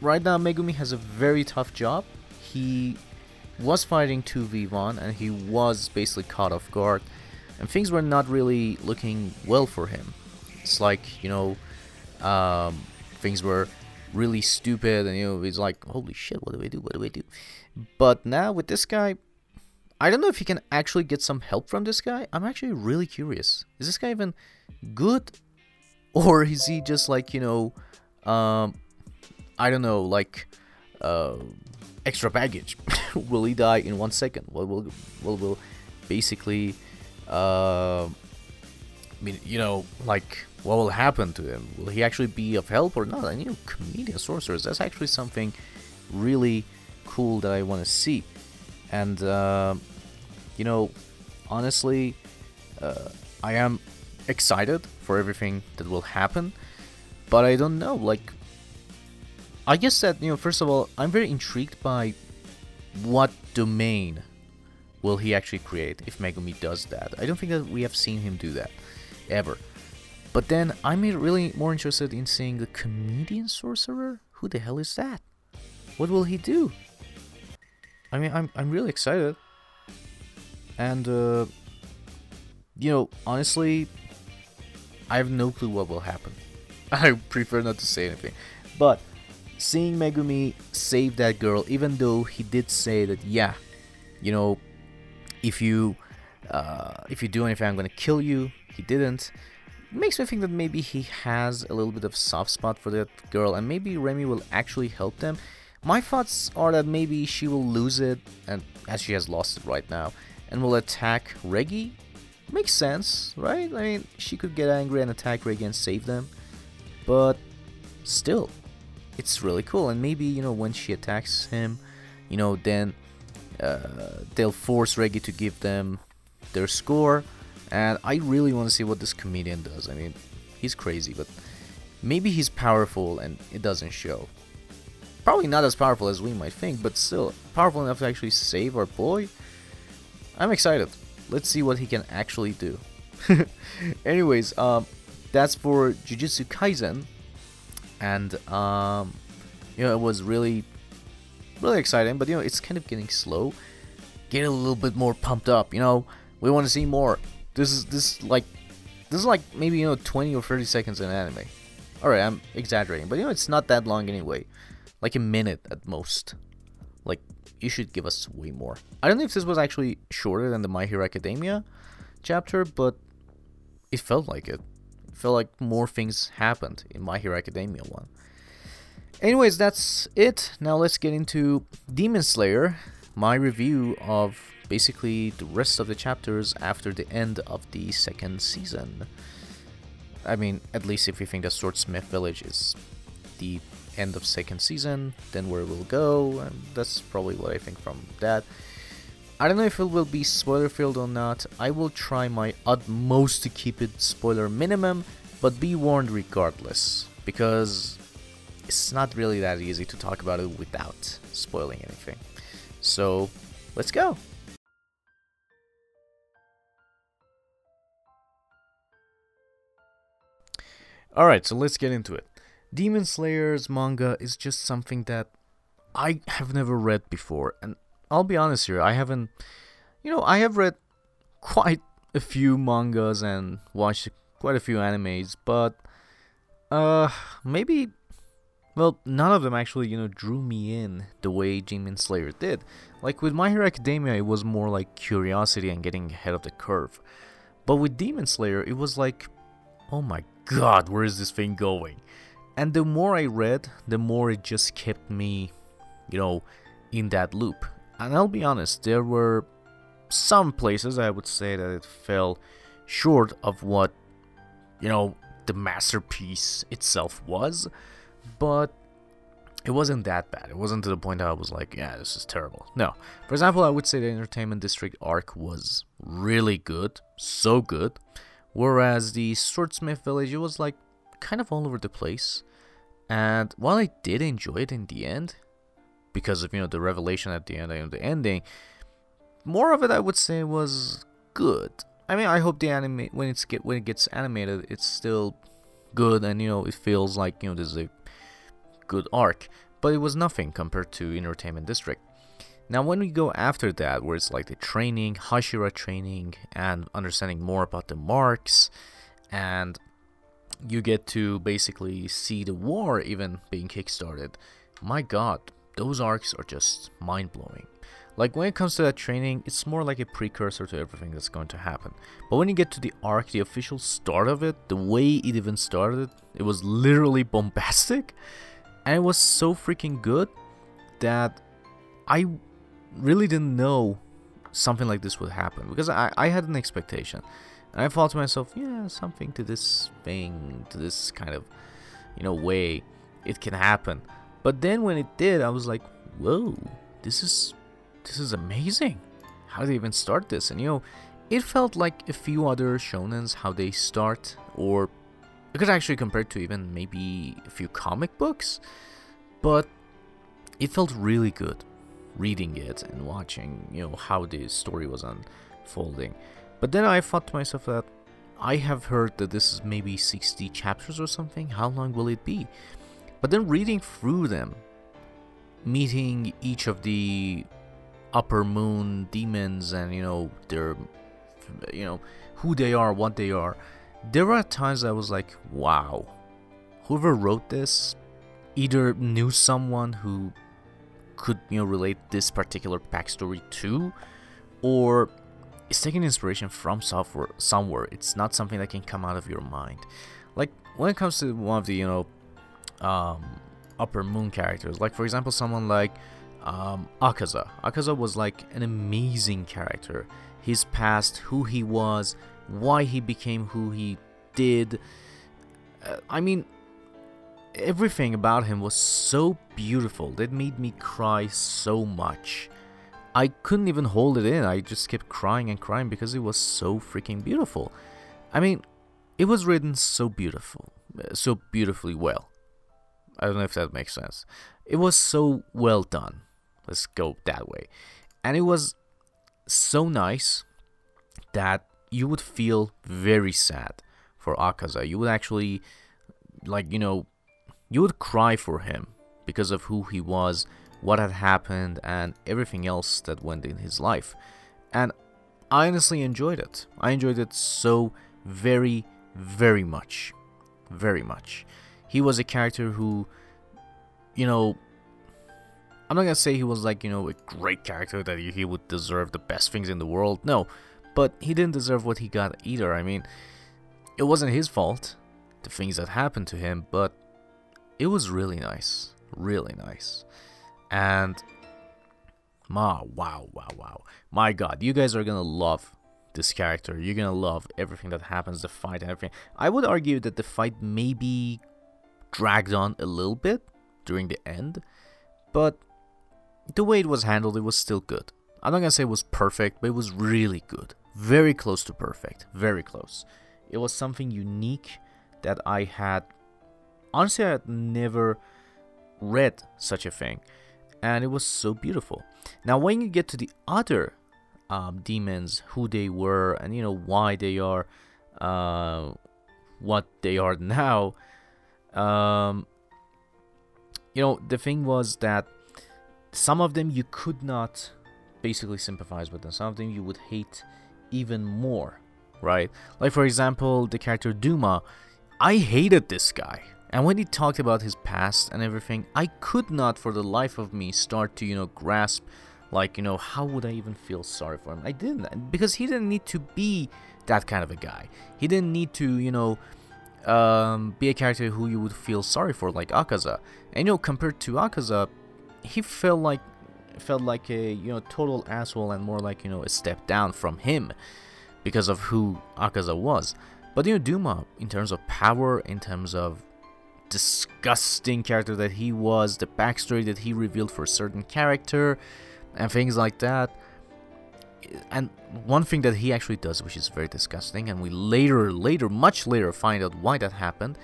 right now Megumi has a very tough job. He was fighting 2v1 and he was basically caught off guard, and things were not really looking well for him. It's like, you know, um, things were really stupid, and you know, he's like, holy shit, what do we do? What do we do? But now with this guy, I don't know if he can actually get some help from this guy. I'm actually really curious. Is this guy even good? Or is he just like, you know, um, I don't know, like, uh, extra baggage? will he die in one second? What will, will, will basically, uh, I mean, you know, like, what will happen to him? Will he actually be of help or not? You know, comedian sorcerers, that's actually something really cool that I want to see and uh, you know honestly uh, i am excited for everything that will happen but i don't know like i guess that you know first of all i'm very intrigued by what domain will he actually create if megumi does that. I don't think that we have seen him do that ever. But then i'm really more interested in seeing the comedian sorcerer? Who the hell is that? What will he do? I mean, I'm I'm really excited, and uh, you know, honestly, I have no clue what will happen. I prefer not to say anything, but seeing Megumi save that girl, even though he did say that, yeah, you know, if you uh, if you do anything, I'm gonna kill you. He didn't. makes me think that maybe he has a little bit of soft spot for that girl, and maybe Remy will actually help them my thoughts are that maybe she will lose it, and as she has lost it right now, and will attack Reggie. Makes sense, right? I mean, she could get angry and attack Reggie and save them, but still, it's really cool. And maybe you know when she attacks him, you know, then uh, they'll force Reggie to give them their score. And I really want to see what this comedian does. I mean, he's crazy, but maybe he's powerful and it doesn't show. Probably not as powerful as we might think, but still powerful enough to actually save our boy. I'm excited. Let's see what he can actually do. Anyways, um, that's for Jujutsu Kaisen, and um, you know it was really, really exciting. But you know it's kind of getting slow. Get a little bit more pumped up. You know we want to see more. This is this like this is like maybe you know 20 or 30 seconds in anime. All right, I'm exaggerating, but you know it's not that long anyway like a minute at most. Like you should give us way more. I don't know if this was actually shorter than the My Hero Academia chapter, but it felt like it. It felt like more things happened in My Hero Academia one. Anyways, that's it. Now let's get into Demon Slayer, my review of basically the rest of the chapters after the end of the second season. I mean, at least if you think that Swordsmith Village is the end of second season, then where we'll go, and that's probably what I think from that. I don't know if it will be spoiler filled or not. I will try my utmost to keep it spoiler minimum, but be warned regardless, because it's not really that easy to talk about it without spoiling anything. So, let's go! Alright, so let's get into it. Demon Slayer's manga is just something that I have never read before, and I'll be honest here, I haven't. You know, I have read quite a few mangas and watched quite a few animes, but uh, maybe. Well, none of them actually, you know, drew me in the way Demon Slayer did. Like with My Hero Academia, it was more like curiosity and getting ahead of the curve. But with Demon Slayer, it was like, oh my god, where is this thing going? And the more I read, the more it just kept me, you know, in that loop. And I'll be honest, there were some places I would say that it fell short of what, you know, the masterpiece itself was, but it wasn't that bad. It wasn't to the point that I was like, yeah, this is terrible. No. For example, I would say the Entertainment District arc was really good, so good, whereas the Swordsmith Village, it was like kind of all over the place. And while I did enjoy it in the end, because of you know the revelation at the end and the ending. More of it, I would say, was good. I mean, I hope the anime when it's get when it gets animated, it's still good and you know it feels like you know this is a good arc. But it was nothing compared to Entertainment District. Now, when we go after that, where it's like the training, Hashira training, and understanding more about the marks, and you get to basically see the war even being kickstarted. My god, those arcs are just mind blowing. Like when it comes to that training, it's more like a precursor to everything that's going to happen. But when you get to the arc, the official start of it, the way it even started, it was literally bombastic. And it was so freaking good that I really didn't know something like this would happen. Because I, I had an expectation. And I thought to myself, yeah, something to this thing, to this kind of, you know, way it can happen. But then when it did, I was like, whoa, this is this is amazing. How did they even start this? And you know, it felt like a few other shonens how they start, or it could actually compare to even maybe a few comic books. But it felt really good reading it and watching, you know, how the story was unfolding. But then I thought to myself that I have heard that this is maybe 60 chapters or something. How long will it be? But then reading through them, meeting each of the upper moon demons and you know their you know who they are, what they are. There are times I was like, wow. Whoever wrote this either knew someone who could, you know, relate this particular backstory to or is taking inspiration from software somewhere. It's not something that can come out of your mind. Like when it comes to one of the, you know, um, upper moon characters. Like for example, someone like um, Akaza. Akaza was like an amazing character. His past, who he was, why he became who he did. Uh, I mean, everything about him was so beautiful. That made me cry so much. I couldn't even hold it in. I just kept crying and crying because it was so freaking beautiful. I mean, it was written so beautiful, so beautifully well. I don't know if that makes sense. It was so well done. Let's go that way. And it was so nice that you would feel very sad for Akaza. You would actually, like, you know, you would cry for him because of who he was, what had happened, and everything else that went in his life. And I honestly enjoyed it. I enjoyed it so very, very much. Very much he was a character who, you know, I'm not gonna say he was like, you know, a great character that he would deserve the best things in the world. No, but he didn't deserve what he got either. I mean, it wasn't his fault, the things that happened to him, but it was really nice. Really nice. And, ma, wow, wow, wow. My god, you guys are gonna love this character. You're gonna love everything that happens, the fight and everything. I would argue that the fight maybe dragged on a little bit during the end, but the way it was handled, it was still good. I'm not gonna say it was perfect, but it was really good. Very close to perfect. Very close. It was something unique that I had. Honestly, I had never read such a thing, and it was so beautiful. Now, when you get to the other um, demons, who they were, and you know why they are, uh, what they are now, um, you know, the thing was that some of them you could not basically sympathize with them. Some of them you would hate even more, right? Like for example, the character Douma. I hated this guy. And when he talked about his past and everything, I could not for the life of me start to, you know, grasp like, you know, how would I even feel sorry for him? I didn't because he didn't need to be that kind of a guy. He didn't need to, you know, um, be a character who you would feel sorry for like Akaza. And you know, compared to Akaza, he felt like felt like a you know total asshole and more like you know a step down from him because of who Akaza was. But you know Douma, in terms of power, in terms of disgusting character that he was, the backstory that he revealed for a certain character, and things like that. And one thing that he actually does, which is very disgusting, and we later, later, much later, find out why that happened.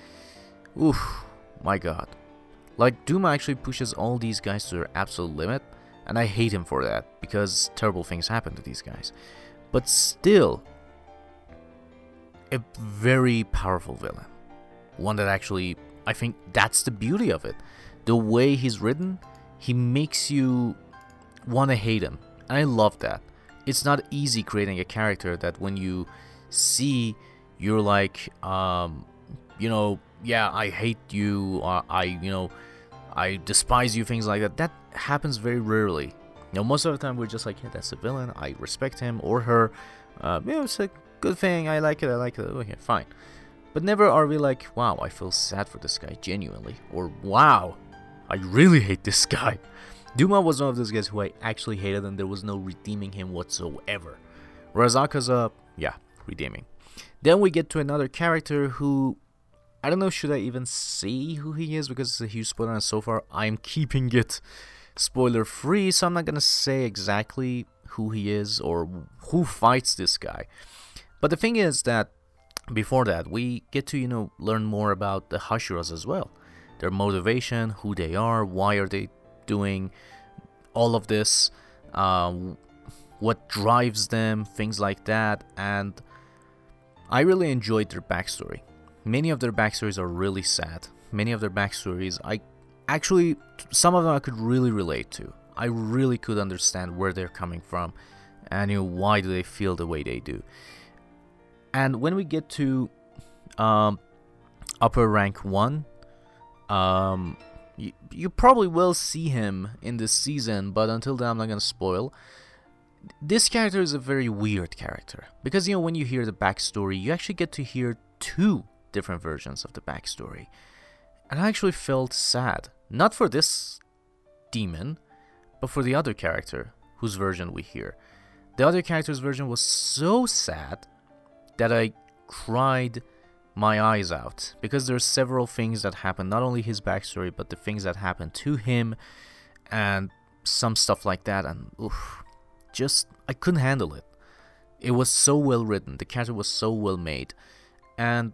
Oof, my god. Like, Douma actually pushes all these guys to their absolute limit, and I hate him for that, because terrible things happen to these guys. But still, a very powerful villain. One that actually, I think that's the beauty of it. The way he's written, he makes you want to hate him. And I love that. It's not easy creating a character that when you see, you're like, um, you know, yeah, I hate you, I, you know, I despise you, things like that. That happens very rarely. You know, most of the time we're just like, yeah, that's a villain. I respect him or her. Uh, you know, it's a good thing. I like it. I like it. Okay, fine. But never are we like, wow, I feel sad for this guy genuinely, or wow, I really hate this guy. Douma was one of those guys who I actually hated, and there was no redeeming him whatsoever. Razaka's Akaza, yeah, redeeming. Then we get to another character who I don't know, should I even say who he is because it's a huge spoiler, and so far I'm keeping it spoiler free, so I'm not gonna say exactly who he is or who fights this guy. But the thing is that before that, we get to, you know, learn more about the Hashiras as well. Their motivation, who they are, why are they doing all of this, uh, what drives them, things like that. And I really enjoyed their backstory. Many of their backstories are really sad. Many of their backstories, I actually, some of them I could really relate to. I really could understand where they're coming from and you know, why do they feel the way they do. And when we get to um, upper rank 1, um, you, you probably will see him in this season, but until then, I'm not gonna spoil. This character is a very weird character because you know when you hear the backstory, you actually get to hear two different versions of the backstory, and I actually felt sad not for this demon, but for the other character whose version we hear. The other character's version was so sad that I cried my eyes out. Because there's several things that happen not only his backstory but the things that happen to him and some stuff like that and oof, just i couldn't handle it. It was so well written. The character was so well made. And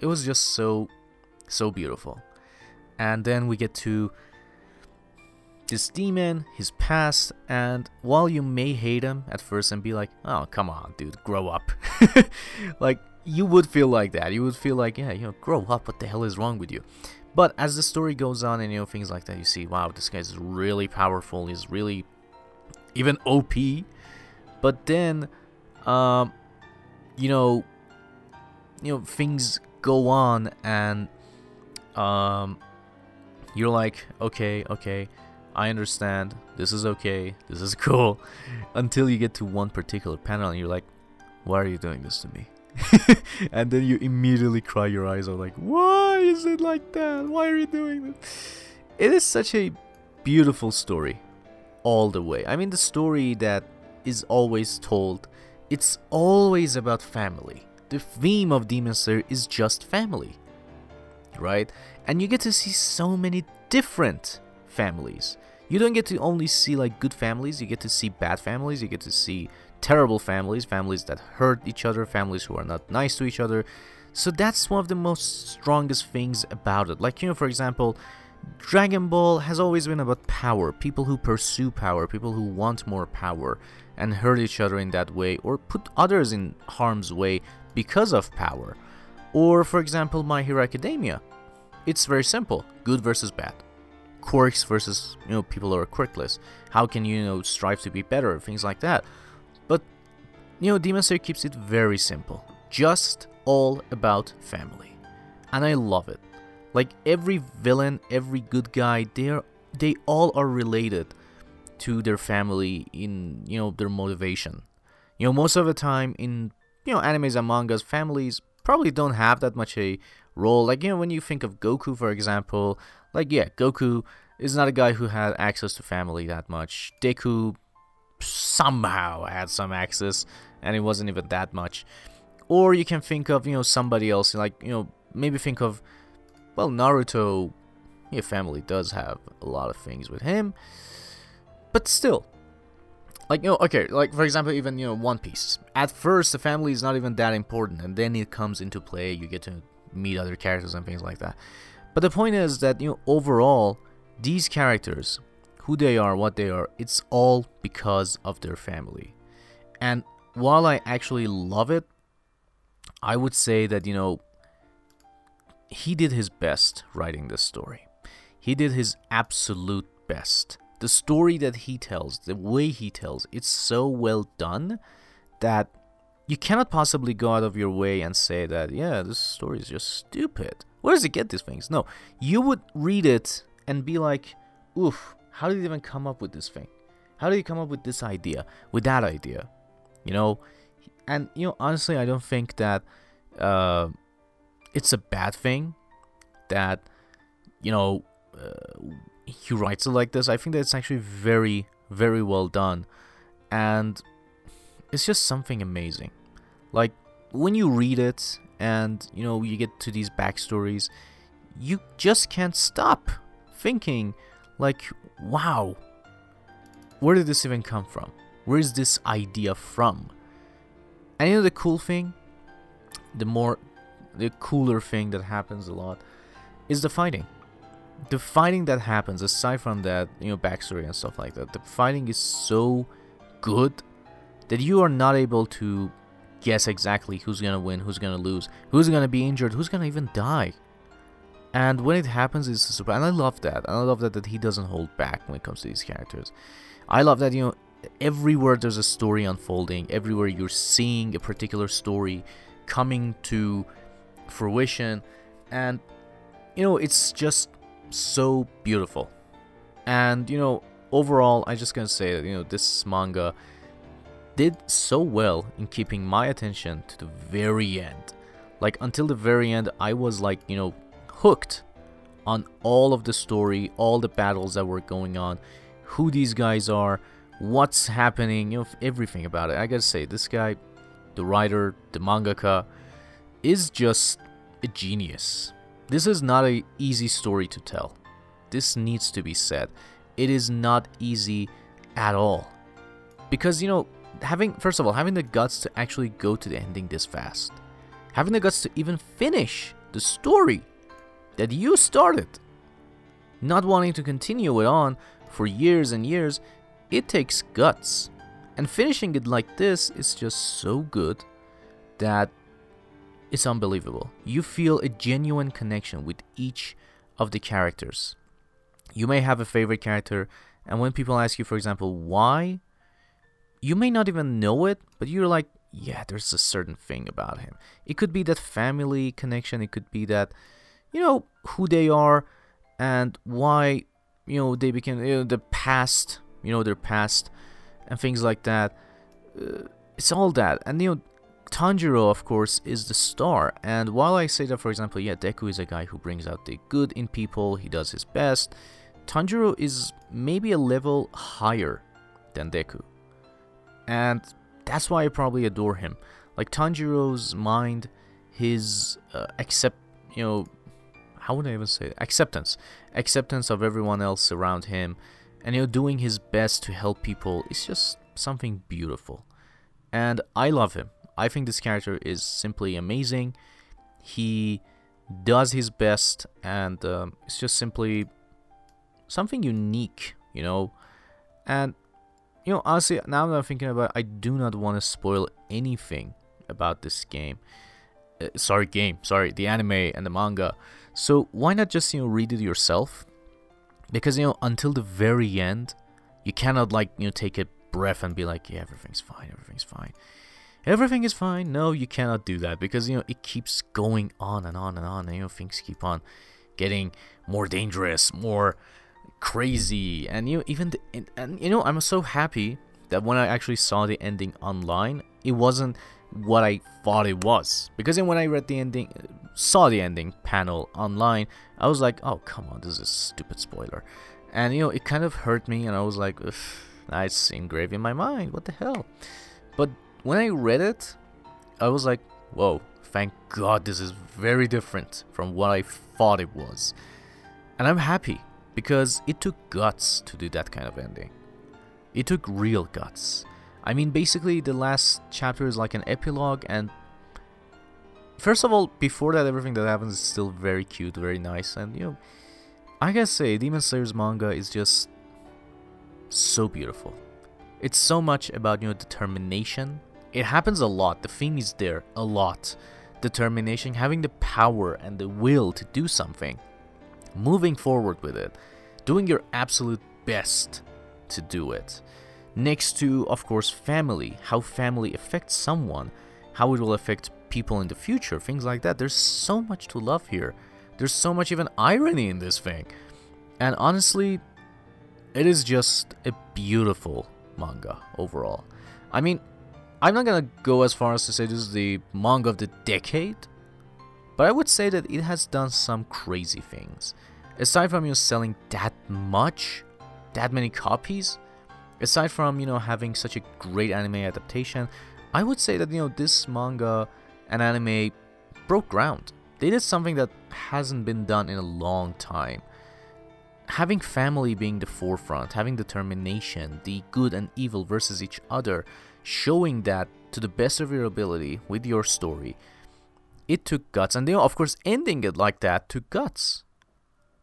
it was just so so beautiful. And then we get to this demon, his past, and while you may hate him at first and be like, oh, come on, dude, grow up. like, you would feel like that. You would feel like, yeah, you know, grow up. What the hell is wrong with you? But as the story goes on and you know things like that, you see, wow, this guy's really powerful. He's really even OP. But then, um, you know, you know things go on and um, you're like, okay, okay, I understand. This is okay. This is cool. Until you get to one particular panel and you're like, why are you doing this to me? and then you immediately cry your eyes out like, why is it like that? Why are you doing this? It is such a beautiful story all the way. I mean, the story that is always told It's always about family. The theme of Demon Slayer is just family. Right? And you get to see so many different families. You don't get to only see like good families, you get to see bad families, you get to see terrible families, families that hurt each other, families who are not nice to each other. So that's one of the most strongest things about it. Like, you know, for example, Dragon Ball has always been about power, people who pursue power, people who want more power and hurt each other in that way or put others in harm's way because of power. Or, for example, My Hero Academia. It's very simple good versus bad. Quirks versus, you know, people who are quirkless. How can you, you know, strive to be better? Things like that. Demon Slayer keeps it very simple. Just all about family. And I love it. Like every villain, every good guy, they're they all are related to their family in you know their motivation. You know, most of the time in you know animes and mangas, families probably don't have that much a role. Like you know when you think of Goku, for example, like yeah, Goku is not a guy who had access to family that much. Deku somehow had some access, and it wasn't even that much. Or you can think of you know somebody else, like you know maybe think of well Naruto. Your family does have a lot of things with him but still, like you know, okay, like for example, even you know One Piece. At first, the family is not even that important, and then it comes into play. You get to meet other characters and things like that. But the point is that you know overall, these characters, who they are, what they are, it's all because of their family. And while I actually love it, I would say that you know he did his best writing this story. He did his absolute best the story that he tells, the way he tells, it's so well done that you cannot possibly go out of your way and say that, yeah, this story is just stupid. Where does he get these things? No, you would read it and be like, oof, how did he even come up with this thing? How did he come up with this idea, with that idea? You know, and you know, honestly, I don't think that uh, it's a bad thing that you know uh, he writes it like this. I think that it's actually very, very well done. And it's just something amazing. Like, when you read it and, you know, you get to these backstories, you just can't stop thinking, like, wow, where did this even come from? Where is this idea from? And you know the cool thing? The more, the cooler thing that happens a lot is the fighting the fighting that happens, aside from that, you know, backstory and stuff like that, the fighting is so good that you are not able to guess exactly who's gonna win, who's gonna lose, who's gonna be injured, who's gonna even die. And when it happens, it's super. And I love that. And I love that that he doesn't hold back when it comes to these characters. I love that you know everywhere there's a story unfolding, everywhere you're seeing a particular story coming to fruition, and you know it's just so beautiful. And, you know, overall, I just gonna say that, you know, this manga did so well in keeping my attention to the very end. Like, until the very end, I was like, you know, hooked on all of the story, all the battles that were going on, who these guys are, what's happening, you know, everything about it. I gotta say, this guy, the writer, the mangaka, is just a genius. This is not an easy story to tell. This needs to be said. It is not easy at all. Because you know, having first of all, having the guts to actually go to the ending this fast. Having the guts to even finish the story that you started. Not wanting to continue it on for years and years, it takes guts. And finishing it like this is just so good that it's unbelievable. You feel a genuine connection with each of the characters. You may have a favorite character, and when people ask you, for example, why, you may not even know it, but you're like, yeah, there's a certain thing about him. It could be that family connection, it could be that, you know, who they are and why, you know, they became, you know, the past, you know, their past and things like that. Uh, it's all that. And, you know, Tanjiro, of course, is the star, and while I say that, for example, yeah, Deku is a guy who brings out the good in people, he does his best, Tanjiro is maybe a level higher than Deku. And that's why I probably adore him. Like Tanjiro's mind, his uh, accept, you know, how would I even say it? acceptance, acceptance of everyone else around him, and you know, doing his best to help people is just something beautiful. And I love him. I think this character is simply amazing. He does his best, and um, it's just simply something unique, you know. And you know, honestly, now that I'm thinking about it, I do not want to spoil anything about this game. Uh, sorry, game. Sorry, the anime and the manga. So why not just you know read it yourself? Because you know until the very end, you cannot like you know take a breath and be like, yeah, everything's fine, everything's fine. Everything is fine. No, you cannot do that because you know it keeps going on and on and on, and you know things keep on getting more dangerous, more crazy, and you know, even the, and, and you know I'm so happy that when I actually saw the ending online, it wasn't what I thought it was. Because then when I read the ending, saw the ending panel online, I was like, oh come on, this is a stupid spoiler, and you know it kind of hurt me, and I was like, that's engraved in my mind. What the hell? But when I read it, I was like, whoa, thank God this is very different from what I thought it was. And I'm happy because it took guts to do that kind of ending. It took real guts. I mean, basically, the last chapter is like an epilogue, and first of all, before that, everything that happens is still very cute, very nice, and you know, I gotta say, Demon Slayer's manga is just so beautiful. It's so much about you know determination. It happens a lot. The theme is there a lot. Determination, having the power and the will to do something moving forward with it, doing your absolute best to do it. Next to, of course, family, how family affects someone, how it will affect people in the future, things like that. There's so much to love here. There's so much even irony in this thing. And honestly, it is just a beautiful manga overall. I mean, I'm not gonna go as far as to say this is the manga of the decade, but I would say that it has done some crazy things. Aside from you selling that much, that many copies, aside from you know having such a great anime adaptation, I would say that you know this manga and anime broke ground. They did something that hasn't been done in a long time. Having family being the forefront, having determination, the good and evil versus each other, showing that to the best of your ability with your story, it took guts. And they, of course, ending it like that took guts.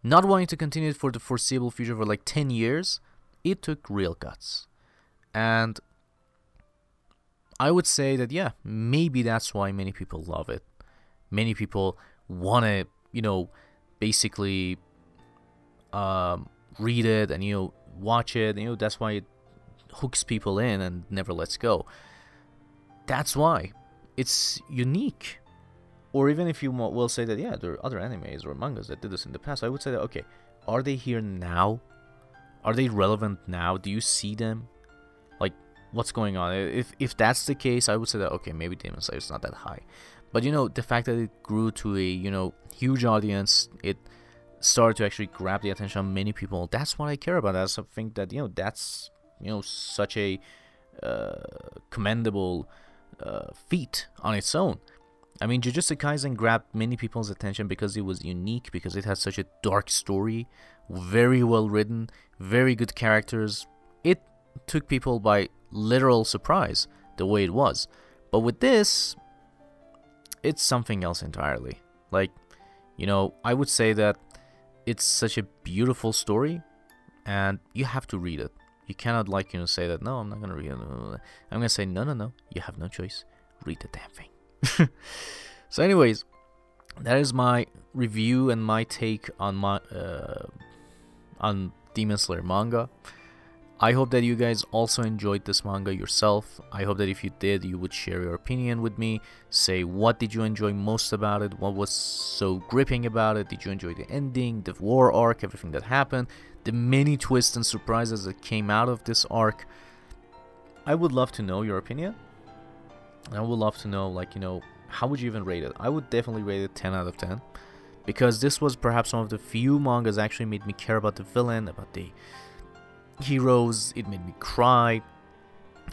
Not wanting to continue it for the foreseeable future for like 10 years, it took real guts. And I would say that, yeah, maybe that's why many people love it. Many people want to, you know, basically um, read it and, you know, watch it. You know, that's why it hooks people in and never lets go. That's why. It's unique or even if you will say that yeah there are other animes or mangas that did this in the past i would say that okay are they here now are they relevant now? Do you see them? Like what's going on? If if that's the case i would say that okay maybe demon slayer is not that high. But you know the fact that it grew to a you know huge audience it started to actually grab the attention of many people that's what i care about. That's something that you know that's you know such a uh, commendable uh, feat on its own. I mean, Jujutsu Kaisen grabbed many people's attention because it was unique, because it had such a dark story, very well written, very good characters. It took people by literal surprise the way it was. But with this, it's something else entirely. Like, you know, I would say that it's such a beautiful story and you have to read it. You cannot like, you know, say that, no, I'm not going to read it. I'm going to say, no, no, no, you have no choice. Read the damn thing. so, anyways, that is my review and my take on my uh, on Demon Slayer manga. I hope that you guys also enjoyed this manga yourself. I hope that if you did, you would share your opinion with me. Say what did you enjoy most about it? What was so gripping about it? Did you enjoy the ending, the war arc, everything that happened, the many twists and surprises that came out of this arc? I would love to know your opinion. I would love to know, like, you know, how would you even rate it? I would definitely rate it 10 out of 10. Because this was perhaps one of the few mangas actually made me care about the villain, about the heroes. It made me cry.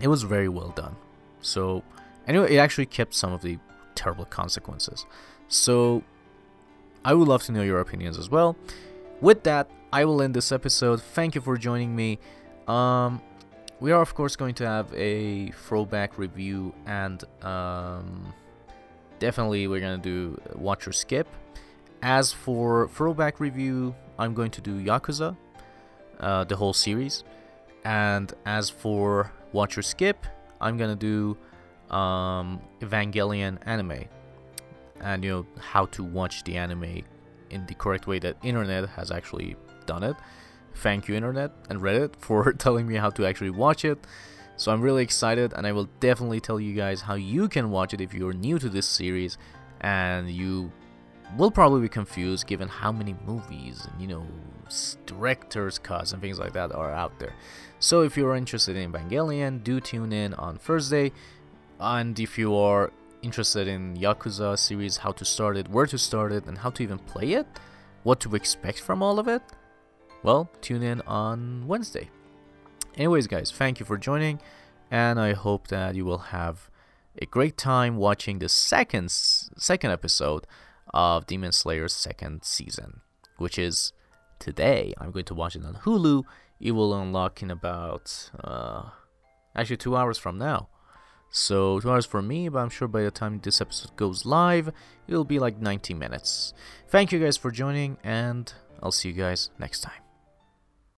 It was very well done. So, anyway, it actually kept some of the terrible consequences. So, I would love to know your opinions as well. With that, I will end this episode. Thank you for joining me. Um, we are of course going to have a throwback review and um, definitely we're gonna do watch or skip. As for throwback review, I'm going to do Yakuza, uh, the whole series, and as for watch or skip, I'm gonna do um, Evangelion anime, and you know how to watch the anime in the correct way that internet has actually done it. Thank you, internet and Reddit, for telling me how to actually watch it. So I'm really excited, and I will definitely tell you guys how you can watch it if you're new to this series and you will probably be confused given how many movies and you know directors cuts and things like that are out there. So if you're interested in evangelion do tune in on thursday. And if you are interested in yakuza series how to start it where to start it and how to even play it what to expect from all of it well tune in on wednesday. Anyways guys thank you for joining and i hope that you will have a great time watching the second second episode of Demon Slayer's second season, which is today. I'm going to watch it on Hulu. It will unlock in about uh, actually two hours from now. So two hours for me, but I'm sure by the time this episode goes live, it'll be like 90 minutes. Thank you guys for joining, and I'll see you guys next time.